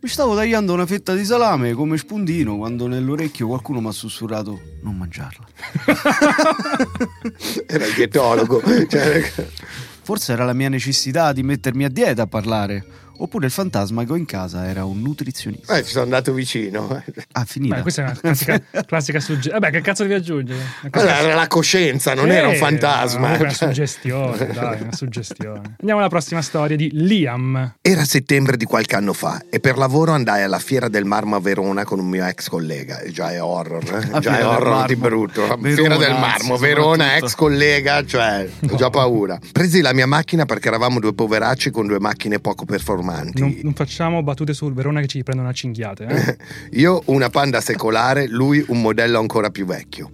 Mi stavo tagliando una fetta di salame come spuntino quando nell'orecchio qualcuno mi ha sussurrato non mangiarla. <laughs> Era il dietologo. Cioè, <laughs> Forse era la mia necessità di mettermi a dieta a parlare. Oppure il fantasma che ho in casa era un nutrizionista. eh, ci sono andato vicino. Ah, finita. Beh, questa è una classica, <laughs> classica suggestione. Vabbè, che cazzo devi aggiungere? Quella era la coscienza, non era un Eh, fantasma. comunque Una <laughs> Cioè, suggestione, dai, una suggestione. Andiamo alla prossima storia di Liam. Era settembre di qualche anno fa e per lavoro andai alla Fiera del Marmo a Verona con un mio ex collega. E Già è horror, eh? Già è horror di brutto. Verona, Fiera del anzi, Marmo, Verona, ex collega, cioè ho già paura. Presi la mia macchina perché eravamo due poveracci con due macchine poco performanti. Non, non facciamo battute sul Verona che ci prendono a cinghiate. Eh? <laughs> Io una panda secolare, lui un modello ancora più vecchio.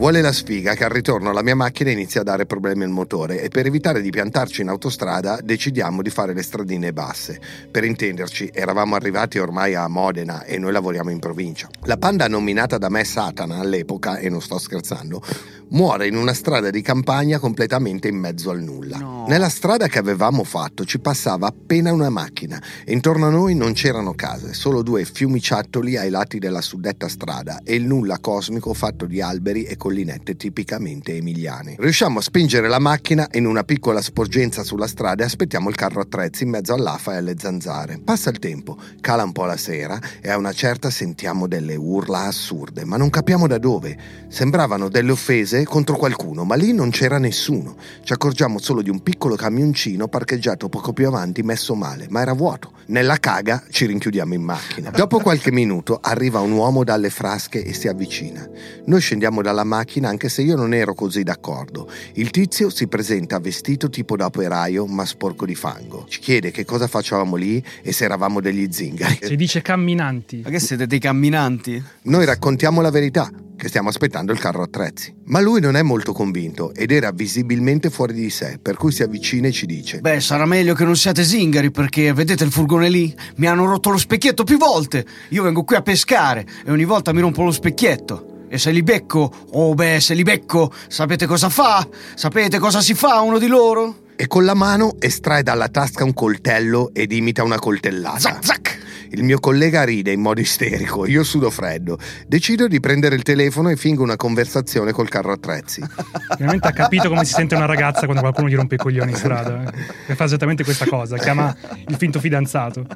Vuole la sfiga che al ritorno la mia macchina inizia a dare problemi al motore e per evitare di piantarci in autostrada decidiamo di fare le stradine basse. Per intenderci, eravamo arrivati ormai a Modena e noi lavoriamo in provincia. La panda nominata da me Satana all'epoca, e non sto scherzando, muore in una strada di campagna completamente in mezzo al nulla. No. Nella strada che avevamo fatto ci passava appena una macchina e intorno a noi non c'erano case, solo due fiumiciattoli ai lati della suddetta strada e il nulla cosmico fatto di alberi e collinette tipicamente emiliane. Riusciamo a spingere la macchina in una piccola sporgenza sulla strada e aspettiamo il carro attrezzi in mezzo all'afa e alle zanzare. Passa il tempo, cala un po' la sera e a una certa sentiamo delle urla assurde, ma non capiamo da dove. Sembravano delle offese contro qualcuno, ma lì non c'era nessuno. Ci accorgiamo solo di un piccolo camioncino parcheggiato poco più avanti, messo male, ma era vuoto. Nella caga ci rinchiudiamo in macchina. Dopo qualche minuto arriva un uomo dalle frasche e si avvicina. Noi scendiamo dalla macchina anche se io non ero così d'accordo. Il tizio si presenta vestito tipo da operaio ma sporco di fango. Ci chiede che cosa facevamo lì e se eravamo degli zingari. Si dice camminanti. Ma che siete dei camminanti? Noi raccontiamo la verità, che stiamo aspettando il carro attrezzi. Ma lui non è molto convinto ed era visibilmente fuori di sé, per cui si avvicina e ci dice: Beh, sarà meglio che non siate zingari perché vedete il furgone lì? Mi hanno rotto lo specchietto più volte. Io vengo qui a pescare e ogni volta mi rompo lo specchietto. E se li becco, oh beh, se li becco, sapete cosa fa? Sapete cosa si fa uno di loro? E con la mano estrae dalla tasca un coltello ed imita una coltellata. Zac, zac! Il mio collega ride in modo isterico, io sudo freddo. Decido di prendere il telefono e fingo una conversazione col carro attrezzi. Finalmente ha capito come si sente una ragazza quando qualcuno gli rompe i coglioni in strada. eh. E fa esattamente questa cosa. Chiama il finto fidanzato.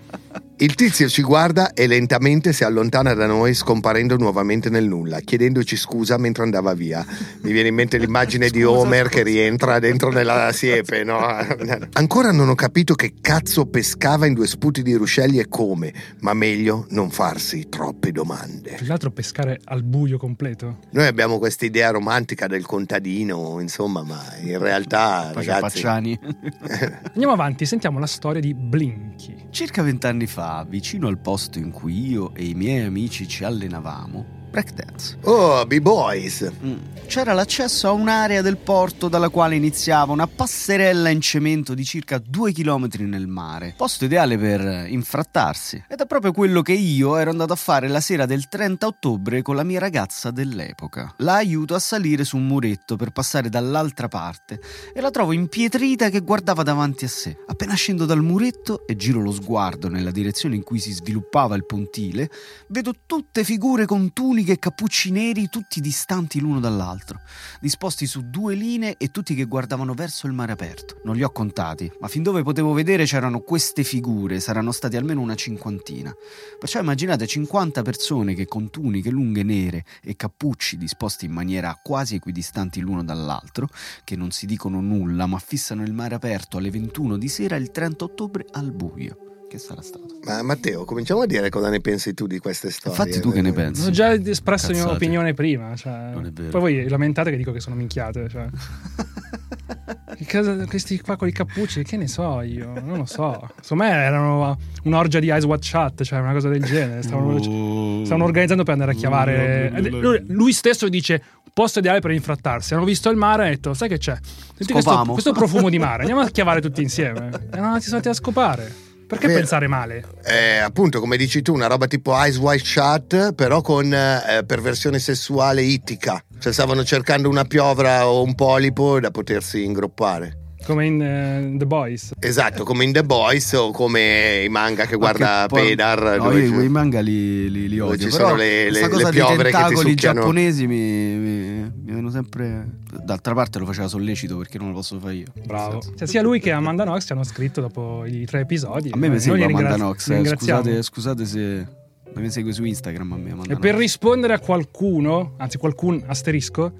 Il tizio ci guarda e lentamente si allontana da noi scomparendo nuovamente nel nulla, chiedendoci scusa mentre andava via. Mi viene in mente l'immagine di Scusa, Homer scusa. che rientra dentro nella siepe, no? <laughs> Ancora non ho capito che cazzo pescava in due sputi di ruscelli e come, ma meglio non farsi troppe domande. Più che altro pescare al buio completo. Noi abbiamo questa idea romantica del contadino, insomma, ma in realtà, ragazzi, Pacciani. <laughs> Andiamo avanti, sentiamo la storia di Blinky. Circa vent'anni fa, vicino al posto in cui io e i miei amici ci allenavamo, breakdance. Oh, B-Boys! Mm. C'era l'accesso a un'area del porto dalla quale iniziava una passerella in cemento di circa due chilometri nel mare. Posto ideale per infrattarsi. Ed è proprio quello che io ero andato a fare la sera del 30 ottobre con la mia ragazza dell'epoca. La aiuto a salire su un muretto per passare dall'altra parte e la trovo impietrita che guardava davanti a sé. Appena scendo dal muretto e giro lo sguardo nella direzione in cui si sviluppava il pontile, vedo tutte figure con tuniche e cappucci neri tutti distanti l'uno dall'altro, disposti su due linee e tutti che guardavano verso il mare aperto. Non li ho contati, ma fin dove potevo vedere c'erano queste figure, saranno stati almeno una cinquantina. Perciò immaginate 50 persone che con tuniche lunghe nere e cappucci disposti in maniera quasi equidistanti l'uno dall'altro, che non si dicono nulla ma fissano il mare aperto alle 21 di sera il 30 ottobre al buio. Che sarà stato? Ma Matteo, cominciamo a dire cosa ne pensi tu di queste storie. Infatti tu che ne pensi? Ho già espresso la mia opinione prima. Cioè, Non è vero. Poi voi lamentate che dico che sono minchiate. Cioè. <laughs> Che cosa- questi qua con i cappucci, che ne so io, non lo so. Secondo me erano un'orgia di Eyes Watch Chat, cioè una cosa del genere. Stavano, Oh. stavano organizzando per andare a chiavare. Oh, Lui, lui stesso dice: posto ideale per infrattarsi. Hanno visto il mare e hanno detto: Sai che c'è? Senti questo, Scopamo." questo profumo di mare, andiamo a chiavare tutti insieme. <laughs> E non si sono andati a scopare. Perché Vero. pensare male? Eh, appunto, come dici tu, una roba tipo Eyes Wide Shut, però con eh, perversione sessuale ittica. Cioè stavano cercando una piovra o un polipo da potersi ingroppare. Come in eh, The Boys. Esatto, come in The Boys o come i manga che guarda Che poi- Pedar. No, io ci- quei manga li, li, li odio. ci sono le- le- le dei piovre che ti succhiano. giapponesi mi, mi, mi vengono sempre... D'altra parte lo faceva sollecito perché non lo posso fare io. Bravo. Cioè, sia lui che Amanda Knox ci hanno scritto dopo i tre episodi. A me mi li Amanda Knox, eh, scusate, scusate se... Mi segue su Instagram a me Amanda E per Knox. rispondere a qualcuno, anzi qualcun asterisco,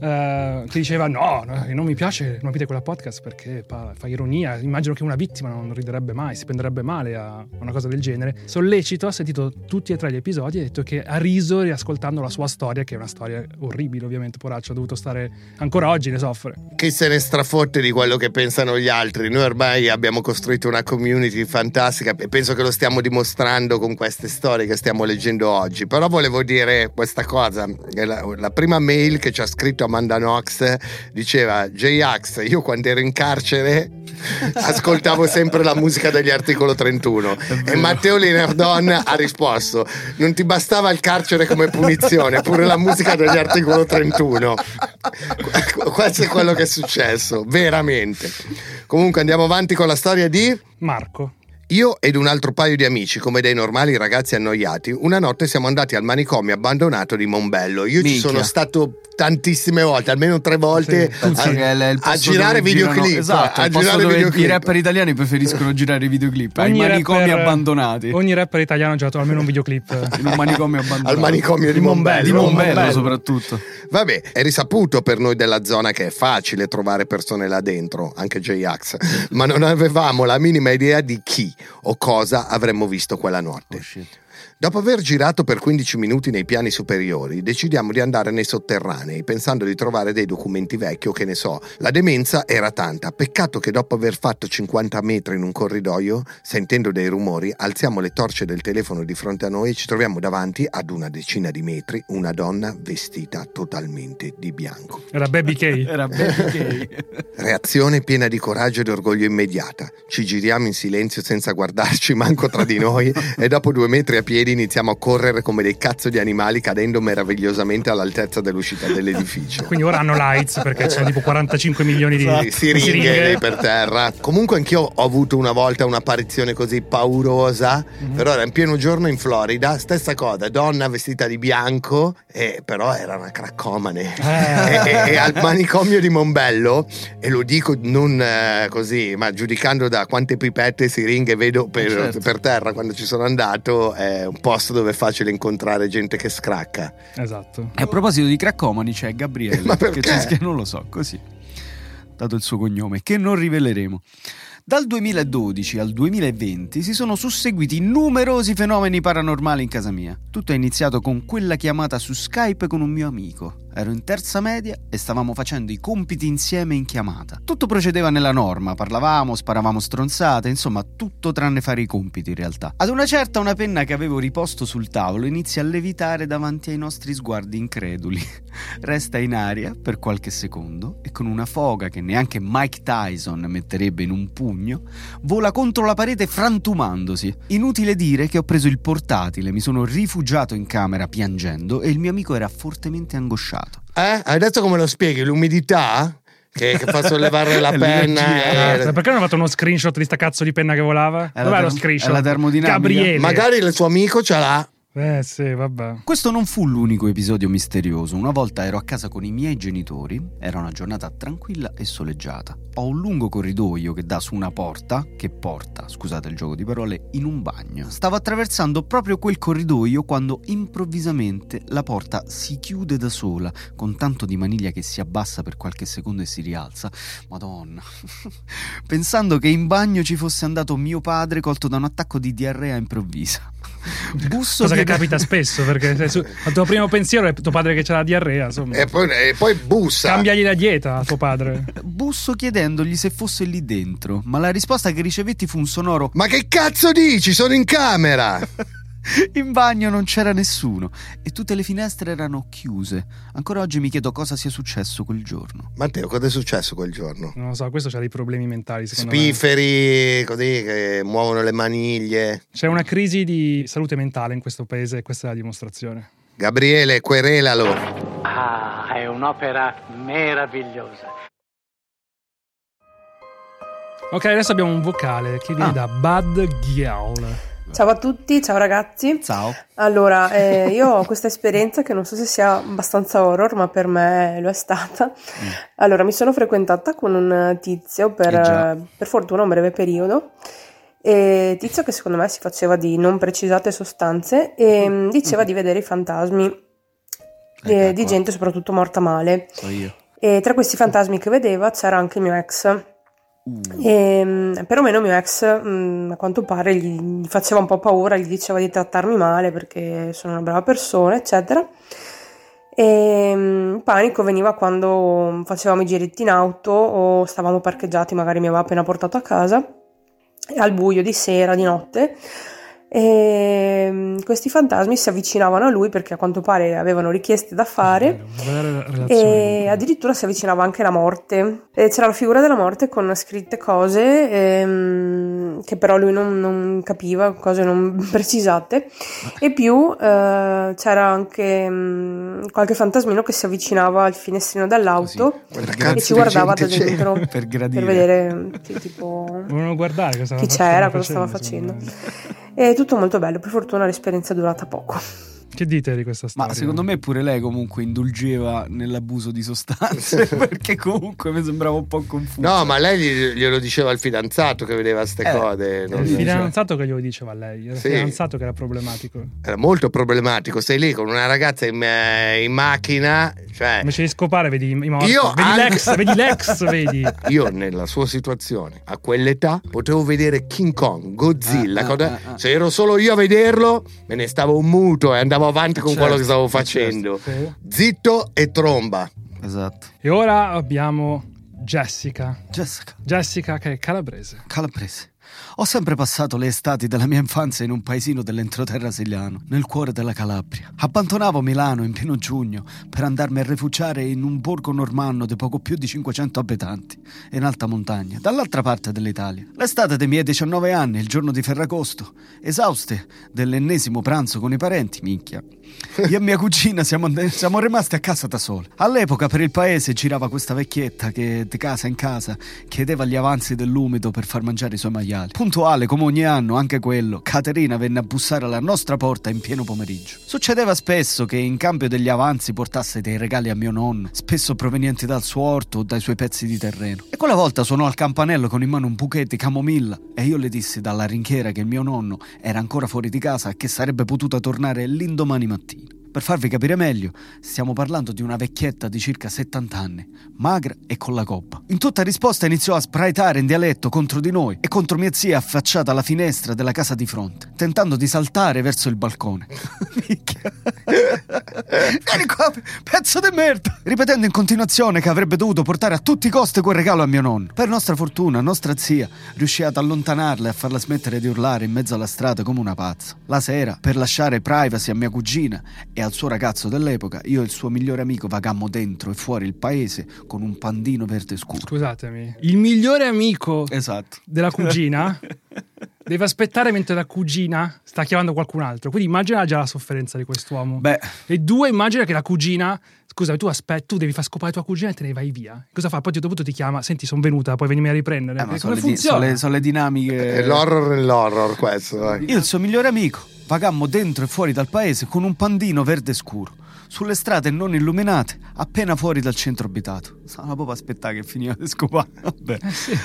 eh, che diceva no, no, non mi piace, non vede quella podcast perché fa, ironia, immagino che una vittima non riderebbe mai, si prenderebbe male a una cosa del genere. Sollecito, ha sentito tutti e tre gli episodi e ha detto che ha riso riascoltando la sua storia, che è una storia orribile ovviamente, poraccio, ha dovuto stare, ancora oggi ne soffre. Chi se ne strafotte di quello che pensano gli altri? Noi ormai abbiamo costruito una community fantastica e penso che lo stiamo dimostrando con queste storie che stiamo leggendo oggi. Però volevo dire questa cosa: che la, la prima mail che ci ha scritto Amanda Knox diceva: J-Ax, io quando ero in carcere ascoltavo sempre la musica degli articolo 31. E Matteo Linardon ha risposto: Non ti bastava il carcere come punizione, pure la musica degli articolo 31. Questo è quello che è successo, veramente. Comunque andiamo avanti con la storia di... Marco. Io ed un altro paio di amici, come dei normali ragazzi annoiati, una notte siamo andati al manicomio abbandonato di Mombello. Io ci Minchia. sono stato tantissime volte, almeno tre volte, Sì, a, che è il a girare dove girano- videoclip. esatto, a il posto girare dove videoclip. i rapper italiani preferiscono girare i videoclip ai Ogni manicomi rapper- abbandonati Ogni rapper italiano ha girato almeno un videoclip. <laughs> in un manicomio abbandonato Al manicomio di Di Mombello. di Mombello. Mombello soprattutto Vabbè, è risaputo per noi della zona che è facile trovare persone là dentro, anche J-Ax, ma non avevamo la minima idea di chi o cosa avremmo visto quella notte. oh Dopo aver girato per 15 minuti nei piani superiori, decidiamo di andare nei sotterranei, pensando di trovare dei documenti vecchi o che ne so. La demenza era tanta, peccato che dopo aver fatto 50 metri in un corridoio, sentendo dei rumori, alziamo le torce del telefono di fronte a noi e ci troviamo davanti ad una decina di metri una donna vestita totalmente di bianco. Era Baby K. <laughs> era Baby Gay <laughs> Reazione piena di coraggio ed orgoglio immediata. Ci giriamo in silenzio senza guardarci manco tra di noi <laughs> e dopo due metri a piedi iniziamo a correre come dei cazzo di animali cadendo meravigliosamente all'altezza dell'uscita dell'edificio. <laughs> Quindi ora hanno lights perché ci sono tipo 45 milioni di Sì, siringhe lì per terra. Comunque anch'io ho avuto una volta un'apparizione così paurosa, Mhm. però era in pieno giorno in Florida, stessa cosa, donna vestita di bianco, e però era una craccomane. Eh. <laughs> E, e- e al manicomio di Mombello, e lo dico non eh, così, ma giudicando da quante pipette e siringhe vedo per, Certo. per terra quando ci sono andato, è un posto dove è facile incontrare gente che scracca. Esatto. E a proposito di craccomani c'è Gabriele <laughs> Ma che perché? c'è scritto- non lo so così dato il suo cognome che non riveleremo dal 2012 al 2020 si sono susseguiti numerosi fenomeni paranormali in casa mia. Tutto è iniziato con quella chiamata su Skype con un mio amico. Ero in terza media e stavamo facendo i compiti insieme in chiamata. Tutto procedeva nella norma, parlavamo, sparavamo stronzate, insomma tutto tranne fare i compiti in realtà. Ad una certa una penna che avevo riposto sul tavolo inizia a levitare davanti ai nostri sguardi increduli. <laughs> Resta in aria per qualche secondo e con una foga che neanche Mike Tyson metterebbe in un pugno, vola contro la parete frantumandosi. Inutile dire che ho preso il portatile, mi sono rifugiato in camera piangendo e il mio amico era fortemente angosciato. Eh? Adesso come lo spieghi? L'umidità? Che, che fa sollevare la <laughs> penna? E- Eh, perché non ha fatto uno screenshot di sta cazzo di penna che volava? È la Dov'è lo screenshot? è la termodinamica. Gabriele. Magari il suo amico ce l'ha. Eh sì, vabbè. Questo non fu l'unico episodio misterioso. Una volta ero a casa con i miei genitori, era una giornata tranquilla e soleggiata. Ho un lungo corridoio che dà su una porta, che porta, scusate il gioco di parole, in un bagno. Stavo attraversando proprio quel corridoio quando improvvisamente la porta si chiude da sola, con tanto di maniglia che si abbassa per qualche secondo e si rialza. Madonna. <laughs> Pensando che in bagno ci fosse andato mio padre colto da un attacco di diarrea improvvisa. Busso Cosa che chiede- capita spesso, perché su- il tuo primo pensiero è tuo padre che c'ha la diarrea, insomma. E poi, e poi bussa. Cambiagli la dieta a tuo padre. Busso chiedendogli se fosse lì dentro, ma la risposta che ricevetti fu un sonoro Ma che cazzo dici? Sono in camera. <laughs> <laughs> In bagno non c'era nessuno e tutte le finestre erano chiuse. Ancora oggi mi chiedo cosa sia successo quel giorno. Matteo, cosa è successo quel giorno? Non lo so, questo c'ha dei problemi mentali, secondo me. Spifferi, così, che muovono le maniglie. C'è una crisi di salute mentale in questo paese e questa è la dimostrazione. Gabriele, querelalo. Ah, è un'opera meravigliosa. Ok, adesso abbiamo un vocale che viene Ah. da Bud Gial. Ciao a tutti, ciao ragazzi. Ciao. Allora, eh, <laughs> io ho questa esperienza che non so se sia abbastanza horror, ma per me lo è stata. Allora, mi sono frequentata con un tizio per, Eh per fortuna un breve periodo. E tizio che secondo me si faceva di non precisate sostanze e mm, diceva di vedere i fantasmi eh, Ecco di qua. gente soprattutto morta male. So io. E tra questi fantasmi che vedeva c'era anche il mio ex. Uh, E, mm, perlomeno mio ex, mm, a quanto pare, gli, gli faceva un po' paura, gli diceva di trattarmi male perché sono una brava persona, eccetera. E mm, il panico veniva quando facevamo i giretti in auto o stavamo parcheggiati, magari mi aveva appena portato a casa, al buio di sera, di notte. E mm, questi fantasmi si avvicinavano a lui perché a quanto pare avevano richieste da fare. E addirittura si avvicinava anche la morte. E c'era la figura della morte con scritte cose ehm, che però lui non, non capiva, cose non <laughs> precisate. E più eh, c'era anche mm, qualche fantasmino che si avvicinava al finestrino dell'auto Guarda, e ci guardava da dentro per per vedere sì, tipo Volevano guardare cosa chi c'era, cosa stava facendo. È tutto molto bello, per fortuna l'esperienza è durata poco. Che dite di questa storia? Ma secondo me pure lei comunque indulgeva nell'abuso di sostanze <laughs> perché comunque mi sembrava un po' confuso. No, ma lei gli- glielo diceva al fidanzato che vedeva ste Eh, cose. non- Il fidanzato che glielo diceva a lei, era il Sì. fidanzato che era problematico. Era molto problematico. Sei lì con una ragazza in, eh, in macchina. Cioè, Invece di scopare, vedi i morti. Io vedi anche- l'ex, vedi l'ex, <laughs> vedi. io nella sua situazione, a quell'età, potevo vedere King Kong, Godzilla. Ah, ah, cosa- ah, ah. Se ero solo io a vederlo, me ne stavo muto e andavo avanti con Certo, quello che stavo certo. facendo. Sì. Zitto e tromba. Esatto. E ora abbiamo Jessica. Jessica, Jessica che è calabrese. calabrese. Ho sempre passato le estati della mia infanzia in un paesino dell'entroterra siciliano, nel cuore della Calabria. Abbandonavo Milano in pieno giugno per andarmi a rifugiare in un borgo normanno di poco più di 500 abitanti, in alta montagna, dall'altra parte dell'Italia. L'estate dei miei 19 anni, il giorno di Ferragosto, esauste dell'ennesimo pranzo con i parenti, minchia. Io e mia cugina siamo, siamo rimasti a casa da sole. All'epoca per il paese girava questa vecchietta che di casa in casa chiedeva gli avanzi dell'umido per far mangiare i suoi maiali. Puntuale come ogni anno, anche quello, Caterina venne a bussare alla nostra porta in pieno pomeriggio. Succedeva spesso che in cambio degli avanzi portasse dei regali a mio nonno, spesso provenienti dal suo orto o dai suoi pezzi di terreno. E quella volta suonò al campanello con in mano un bouquet di camomilla e io le dissi dalla rinchiera che mio nonno era ancora fuori di casa e che sarebbe potuta tornare l'indomani mattina mattina. Per farvi capire meglio, stiamo parlando di una vecchietta di circa 70 anni, magra e con la coppa. In tutta risposta iniziò a spraitare in dialetto contro di noi e contro mia zia affacciata alla finestra della casa di fronte, tentando di saltare verso il balcone. <laughs> Minchia. Vieni qua, pezzo di merda! Ripetendo in continuazione che avrebbe dovuto portare a tutti i costi quel regalo a mio nonno. Per nostra fortuna, nostra zia riuscì ad allontanarla e a farla smettere di urlare in mezzo alla strada come una pazza. La sera, per lasciare privacy a mia cugina e al suo ragazzo dell'epoca, io e il suo migliore amico vagammo dentro e fuori il paese con un pandino verde scuro. Scusatemi. Il migliore amico Esatto. della cugina <laughs> deve aspettare mentre la cugina sta chiamando qualcun altro. Quindi immagina già la sofferenza di quest'uomo. Beh, E due, immagina che la cugina. Scusa, tu aspetti, tu devi far scopare tua cugina e te ne vai via. Cosa fa? Poi a un certo punto ti chiama, senti, sono venuta, puoi venirmi a riprendere. eh, ma E sono, come le, di- funziona? sono le- sono le dinamiche. È l'horror nell'horror questo. dai. Io e il suo migliore amico vagammo dentro e fuori dal paese con un pandino verde scuro, sulle strade non illuminate, appena fuori dal centro abitato. Stava proprio aspettare che finiva di scopare. <laughs> Vabbè.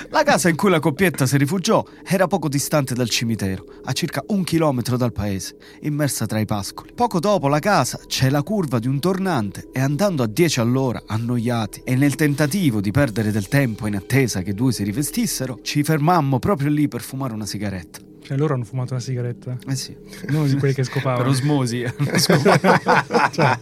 La casa in cui la coppietta si rifugiò era poco distante dal cimitero, a circa un chilometro dal paese, immersa tra i pascoli. Poco dopo la casa c'è la curva di un tornante e andando a 10 all'ora, annoiati, e nel tentativo di perdere del tempo in attesa che due si rivestissero, ci fermammo proprio lì per fumare una sigaretta. Cioè, loro hanno fumato una sigaretta. Eh sì. Non di quelli che Per scopavano. <laughs> <laughs> osmosi. Cioè,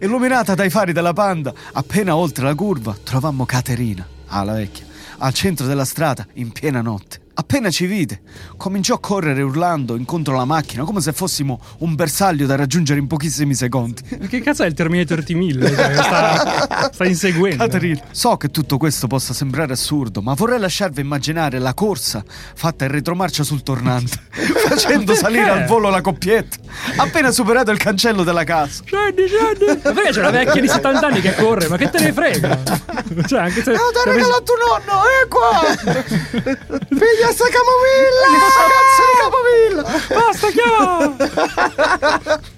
Illuminata dai fari della panda, appena oltre la curva, trovammo Caterina, ah, la vecchia, al centro della strada, in piena notte. Appena ci vide, cominciò a correre urlando incontro alla macchina come se fossimo un bersaglio da raggiungere in pochissimi secondi. che cazzo è il Terminator T-1000? Cioè, sta, <laughs> sta inseguendo. Caterina, so che tutto questo possa sembrare assurdo, ma vorrei lasciarvi immaginare la corsa fatta in retromarcia sul tornante, <laughs> facendo salire al volo la coppietta, appena superato il cancello della casa. Scendi, scendi. <laughs> Ma perché c'è una vecchia di 70 anni che corre? Ma che te ne frega? Cioè, anche se. Oh, ti ha regalato nonno, è qua! Figlia sta camomilla! Basta, chiama! <laughs>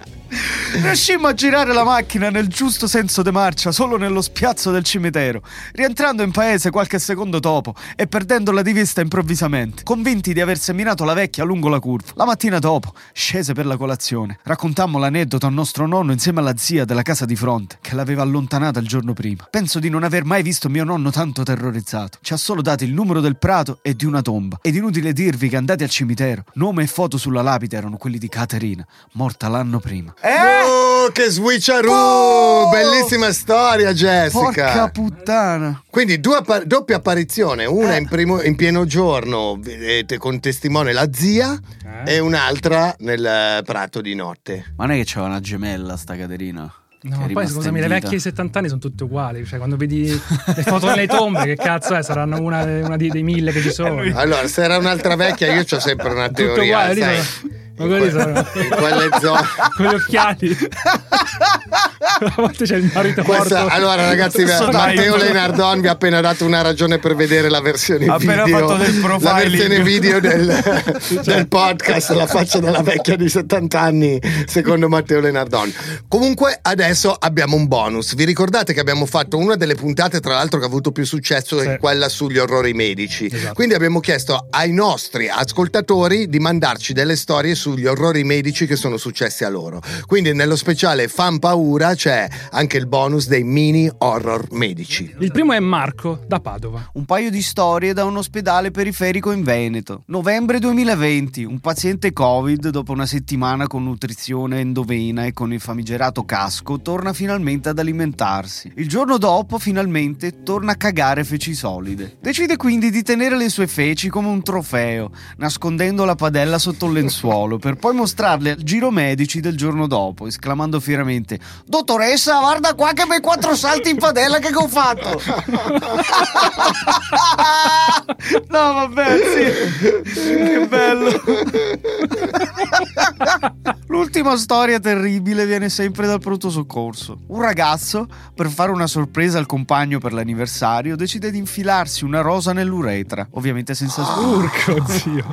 Riuscimmo a girare la macchina nel giusto senso di marcia solo nello spiazzo del cimitero, rientrando in paese qualche secondo dopo e perdendola di vista improvvisamente, convinti di aver seminato la vecchia lungo la curva. La mattina dopo, scese per la colazione, raccontammo l'aneddoto a nostro nonno insieme alla zia della casa di fronte, che l'aveva allontanata il giorno prima. Penso di non aver mai visto mio nonno tanto terrorizzato. Ci ha solo dato il numero del prato e di una tomba. Ed inutile dirvi che andati al cimitero, nome e foto sulla lapide erano quelli di Caterina, morta l'anno prima. Oh, che switcheroo! Oh! Bellissima storia, Jessica. Porca puttana! Quindi due appa- doppia apparizione, una in, primo- in pieno giorno vedete, con testimone la zia Eh? e un'altra nel eh, prato di notte. Ma non è che c'era una gemella sta Caterina? No, poi scusami, le vecchie di 70 anni sono tutte uguali. Cioè, quando vedi le foto nelle tombe, che cazzo è? Saranno una, una di- dei mille che ci sono. Allora, se era un'altra vecchia, io ho sempre una teoria. uguali, lì sai, ma quelli que- sono- in quelle zone. <laughs> con gli occhiali. <laughs> A volte c'è il marito Questa- morto. allora, ragazzi, Matteo. Lenardon vi ha appena dato una ragione per vedere la versione appena video. fatto del la versione video del, <laughs> del podcast, la faccia della vecchia di 70 anni, secondo Matteo Lenardon. Comunque, adesso abbiamo un bonus. Vi ricordate che abbiamo fatto una delle puntate, tra l'altro, che ha avuto più successo, Sì. è quella sugli orrori medici. Esatto. Quindi abbiamo chiesto ai nostri ascoltatori di mandarci delle storie sugli orrori medici che sono successi a loro. Quindi nello speciale Fan Paura c'è anche il bonus dei mini horror medici. Il primo è Marco da Padova. Un paio di storie da un ospedale periferico in Veneto. Novembre 2020, un paziente Covid, dopo una settimana con nutrizione endovena e con il famigerato casco, torna finalmente ad alimentarsi. Il giorno dopo, finalmente, torna a cagare feci solide. Decide quindi di tenere le sue feci come un trofeo, nascondendo la padella sotto il lenzuolo, per poi mostrarle al giro medici del giorno dopo, esclamando fieramente: Dottoressa, guarda qua che bei quattro salti in padella che ho fatto! <laughs> no, vabbè, sì. Che bello. L'ultima storia terribile viene sempre dal pronto soccorso. Un ragazzo, per fare una sorpresa al compagno per l'anniversario, decide di infilarsi una rosa nell'uretra, ovviamente senza scudo. Urco zio.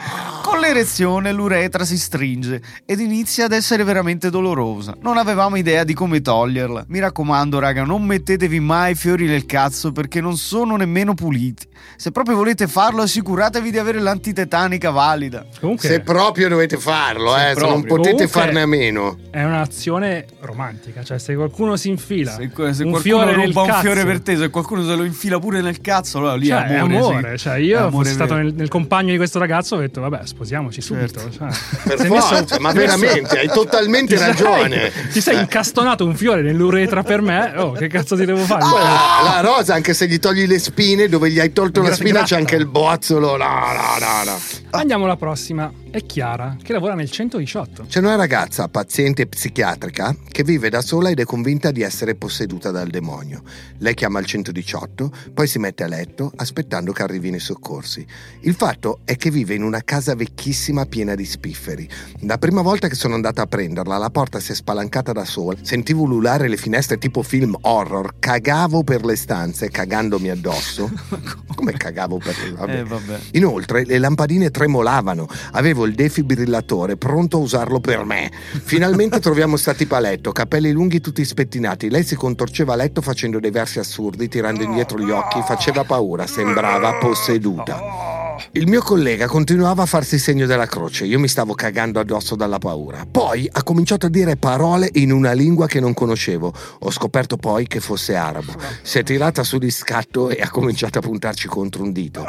L'erezione l'uretra si stringe ed inizia ad essere veramente dolorosa. Non avevamo idea di come toglierla. Mi raccomando, raga, non mettetevi mai fiori nel cazzo perché non sono nemmeno puliti. Se proprio volete farlo, assicuratevi di avere l'antitetanica valida. Comunque Se proprio dovete farlo, Se eh, se non potete Comunque- farne a meno. è un'azione romantica. Cioè, se qualcuno si infila Se, se un qualcuno fiore nel ruba un cazzo, fiore per te, se qualcuno se lo infila pure nel cazzo, allora lì Cioè, è amore. amore. sì. Cioè, io amore fossi stato nel, nel compagno di questo ragazzo, ho detto, vabbè, sposiamoci subito. Certo. Cioè, Per sei forza, ma messo- veramente, hai totalmente <laughs> ti sei- ragione. ti sei Eh. incastonato un fiore nell'uretra per me. Oh, che cazzo ti devo fare? La, la rosa, anche se gli togli le spine, dove gli hai tolto la Gratta, spina, c'è gratta. anche il bozzolo. No, no, no, no. Andiamo alla prossima. È Chiara, che lavora nel 118. C'è una ragazza, paziente psichiatrica, che vive da sola ed è convinta di essere posseduta dal demonio. Lei chiama il 118, poi si mette a letto aspettando che arrivino i soccorsi. Il fatto è che vive in una casa vecchissima piena di spifferi. La prima volta che sono andata a prenderla, la porta si è spalancata da sola. Sentivo ululare le finestre tipo film horror. Cagavo per le stanze, cagandomi addosso. <laughs> Come cagavo per le vabbè. Eh, vabbè. Inoltre le lampadine tremolavano, avevo il defibrillatore pronto a usarlo per me. Finalmente <laughs> troviamo stati paletto, capelli lunghi tutti spettinati. Lei si contorceva a letto facendo dei versi assurdi, tirando indietro gli occhi, faceva paura, sembrava posseduta. Il mio collega continuava a farsi segno della croce, io mi stavo cagando addosso dalla paura. Poi ha cominciato a dire parole in una lingua che non conoscevo. Ho scoperto poi che fosse arabo. Si è tirata su di scatto e ha cominciato a puntarci contro un dito.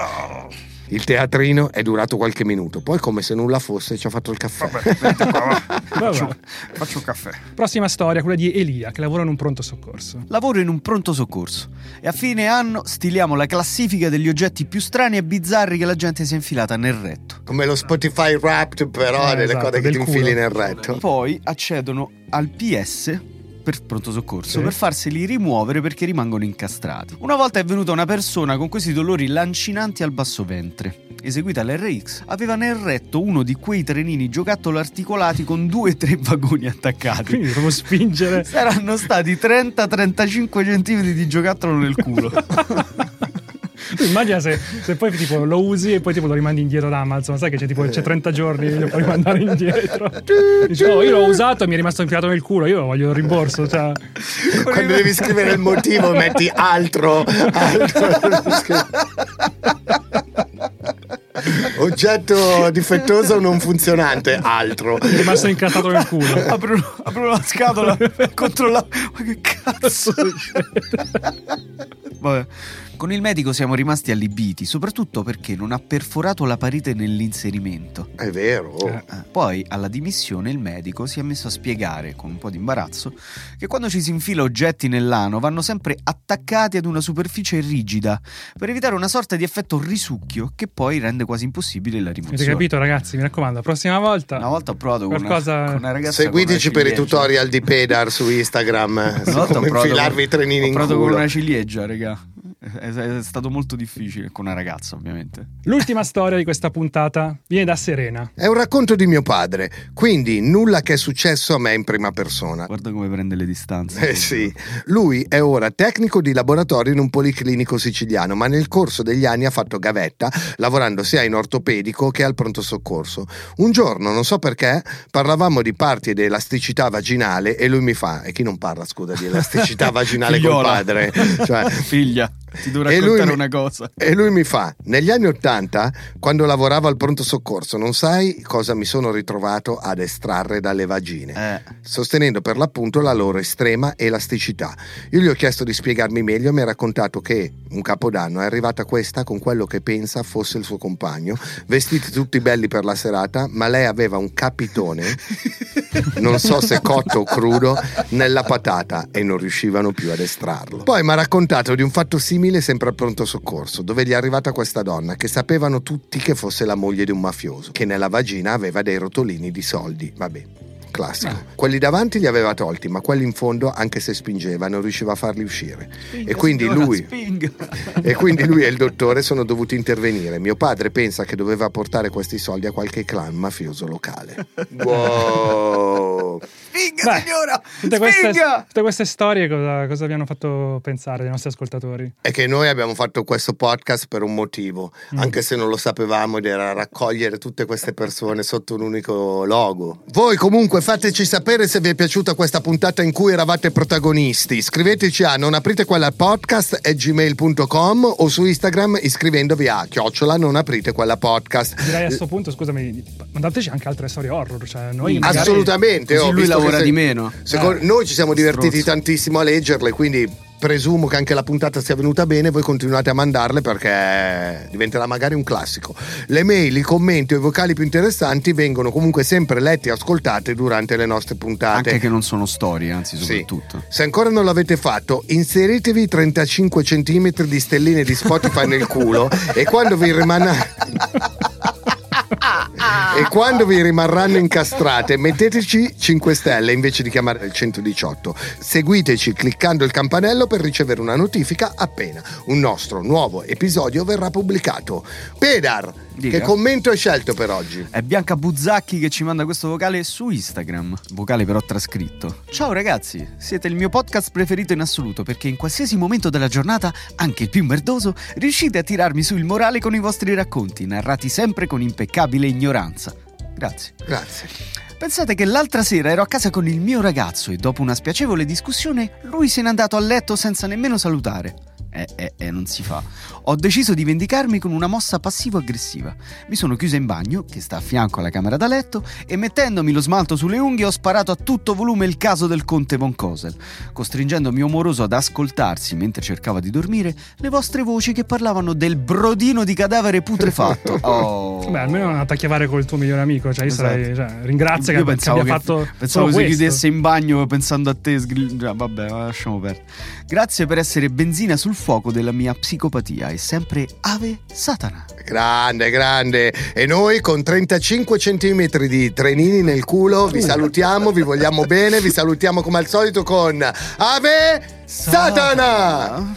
Il teatrino è durato qualche minuto, poi come se nulla fosse ci ha fatto il caffè. Vabbè. <laughs> Faccio, faccio un caffè. Prossima storia, quella di Elia, che lavora in un pronto soccorso. Lavoro in un pronto soccorso e a fine anno stiliamo la classifica degli oggetti più strani e bizzarri che la gente si è infilata nel retto. Come lo Spotify Wrapped, però, Eh, delle esatto, cose che ti culo. infili nel retto. Poi accedono al PS per pronto soccorso Sì. per farseli rimuovere perché rimangono incastrati. Una volta è venuta una persona con questi dolori lancinanti al basso ventre. Eseguita l'RX, aveva nel retto uno di quei trenini giocattolo articolati con due o tre vagoni attaccati. Quindi devo spingere. Saranno stati 30-35 centimetri di giocattolo nel culo. <laughs> Tu immagina se, se poi tipo lo usi e poi tipo lo rimandi indietro da Amazon, sai che c'è tipo c'è 30 giorni lo puoi rimandare indietro. Dici, oh, io l'ho usato e mi è rimasto infilato nel culo, io voglio il rimborso. Cioè. Quando devi scrivere il motivo metti altro, altro. <laughs> Oggetto difettoso non funzionante, altro. Mi è rimasto incastrato nel culo. apro, apro la scatola per controllare. Ma che cazzo? <laughs> Vabbè. Con il medico siamo rimasti allibiti, soprattutto perché non ha perforato la parete nell'inserimento. È vero. Eh. Eh, Poi, alla dimissione, il medico si è messo a spiegare, con un po' di imbarazzo, che quando ci si infila oggetti nell'ano vanno sempre attaccati ad una superficie rigida per evitare una sorta di effetto risucchio che poi rende quasi impossibile la rimozione. Avete capito, ragazzi? Mi raccomando, la prossima volta. Una volta ho provato con, Qualcosa- una, con una ragazza Seguiteci con una per i tutorial di Pedar su Instagram Una volta ho come provato infilarvi con- i trenini ho in provato culo. con una ciliegia, raga. È, è stato molto difficile con una ragazza, ovviamente. L'ultima storia di questa puntata viene da Serena. È un racconto di mio padre, quindi nulla che è successo a me in prima persona. Guarda come prende le distanze. Eh sì, lui è ora tecnico di laboratorio in un policlinico siciliano, ma nel corso degli anni ha fatto gavetta, lavorando sia in ortopedico che al pronto soccorso. Un giorno, non so perché, parlavamo di parti ed elasticità vaginale e lui mi fa, e chi non parla scusa di elasticità <laughs> vaginale col Figliola. padre? Cioè, <laughs> Figlia, ti devo E lui raccontare mi- una cosa. E lui mi fa: Negli anni Ottanta, quando lavoravo al pronto soccorso, non sai cosa mi sono ritrovato ad estrarre dalle vagine, Eh, sostenendo per l'appunto la loro estrema elasticità. Io gli ho chiesto di spiegarmi meglio e mi ha raccontato che un capodanno è arrivata questa con quello che pensa fosse il suo compagno, vestiti tutti belli per la serata, ma lei aveva un capitone, <laughs> non so se cotto o crudo, nella patata e non riuscivano più ad estrarlo. Poi mi ha raccontato di un fatto simile sempre al pronto soccorso, dove gli è arrivata questa donna che sapevano tutti che fosse la moglie di un mafioso, che nella vagina aveva dei rotolini di soldi. Vabbè. Classico. Quelli davanti li aveva tolti, ma quelli in fondo, anche se spingeva, non riusciva a farli uscire. e quindi signora, lui spinga. <laughs> e quindi lui e il dottore sono dovuti intervenire. Mio padre pensa che doveva portare questi soldi a qualche clan mafioso locale. Wow! Spinga, Beh, signora! Tutte queste, Spinga! tutte queste storie cosa, cosa vi hanno fatto pensare ai nostri ascoltatori? È che noi abbiamo fatto questo podcast per un motivo, Mm. anche se non lo sapevamo ed era raccogliere tutte queste persone sotto un unico logo. Voi comunque fateci sapere se vi è piaciuta questa puntata in cui eravate protagonisti. Scriveteci a non aprite quella podcast e gmail.com o su Instagram iscrivendovi a chiocciola non aprite quella podcast. Direi a questo punto, scusami, mandateci anche altre storie horror. Cioè noi magari- Assolutamente, Così oh, lui lavora se- di meno. secondo- Eh. noi ci siamo divertiti Stronzo. tantissimo a leggerle, quindi presumo che anche la puntata sia venuta bene. Voi continuate a mandarle perché diventerà magari un classico. Le mail, i commenti o i vocali più interessanti vengono comunque sempre letti e ascoltati durante le nostre puntate. Anche che non sono storie, anzi, Sì. soprattutto. Se ancora non l'avete fatto, inseritevi 35 cm di stelline di Spotify nel culo <laughs> e quando vi <laughs> rimarrà. e quando vi rimarranno incastrate, metteteci 5 stelle invece di chiamare il 118. Seguiteci cliccando il campanello per ricevere una notifica appena un nostro nuovo episodio verrà pubblicato. Pedar, Dica. che commento hai scelto per oggi? È Bianca Buzzacchi che ci manda questo vocale su Instagram. Vocale però trascritto. Ciao ragazzi, siete il mio podcast preferito in assoluto perché in qualsiasi momento della giornata, anche il più merdoso, riuscite a tirarmi su il morale con i vostri racconti, narrati sempre con impeccabile ignoranza. Grazie. Grazie. Pensate che l'altra sera ero a casa con il mio ragazzo e dopo una spiacevole discussione lui se n'è andato a letto senza nemmeno salutare. Eh, eh, eh, non si fa. Ho deciso di vendicarmi con una mossa passivo-aggressiva. Mi sono chiusa in bagno, che sta a fianco alla camera da letto, e mettendomi lo smalto sulle unghie ho sparato a tutto volume il caso del conte von Kosel, costringendo mio moroso ad ascoltarsi mentre cercava di dormire le vostre voci che parlavano del brodino di cadavere putrefatto. <laughs> Oh. Beh, almeno non attacchiare col tuo migliore amico. Cioè, io Esatto. sarei, cioè, ringrazia Io che, che pensavo abbia che, fatto. pensavo si questo. chiudesse in bagno pensando a te. già, vabbè, lasciamo perdere. Grazie per essere benzina sul fuoco della mia psicopatia e sempre Ave Satana. Grande, grande. E noi con 35 centimetri di trenini nel culo vi salutiamo, vi vogliamo bene, vi salutiamo come al solito con Ave Satana!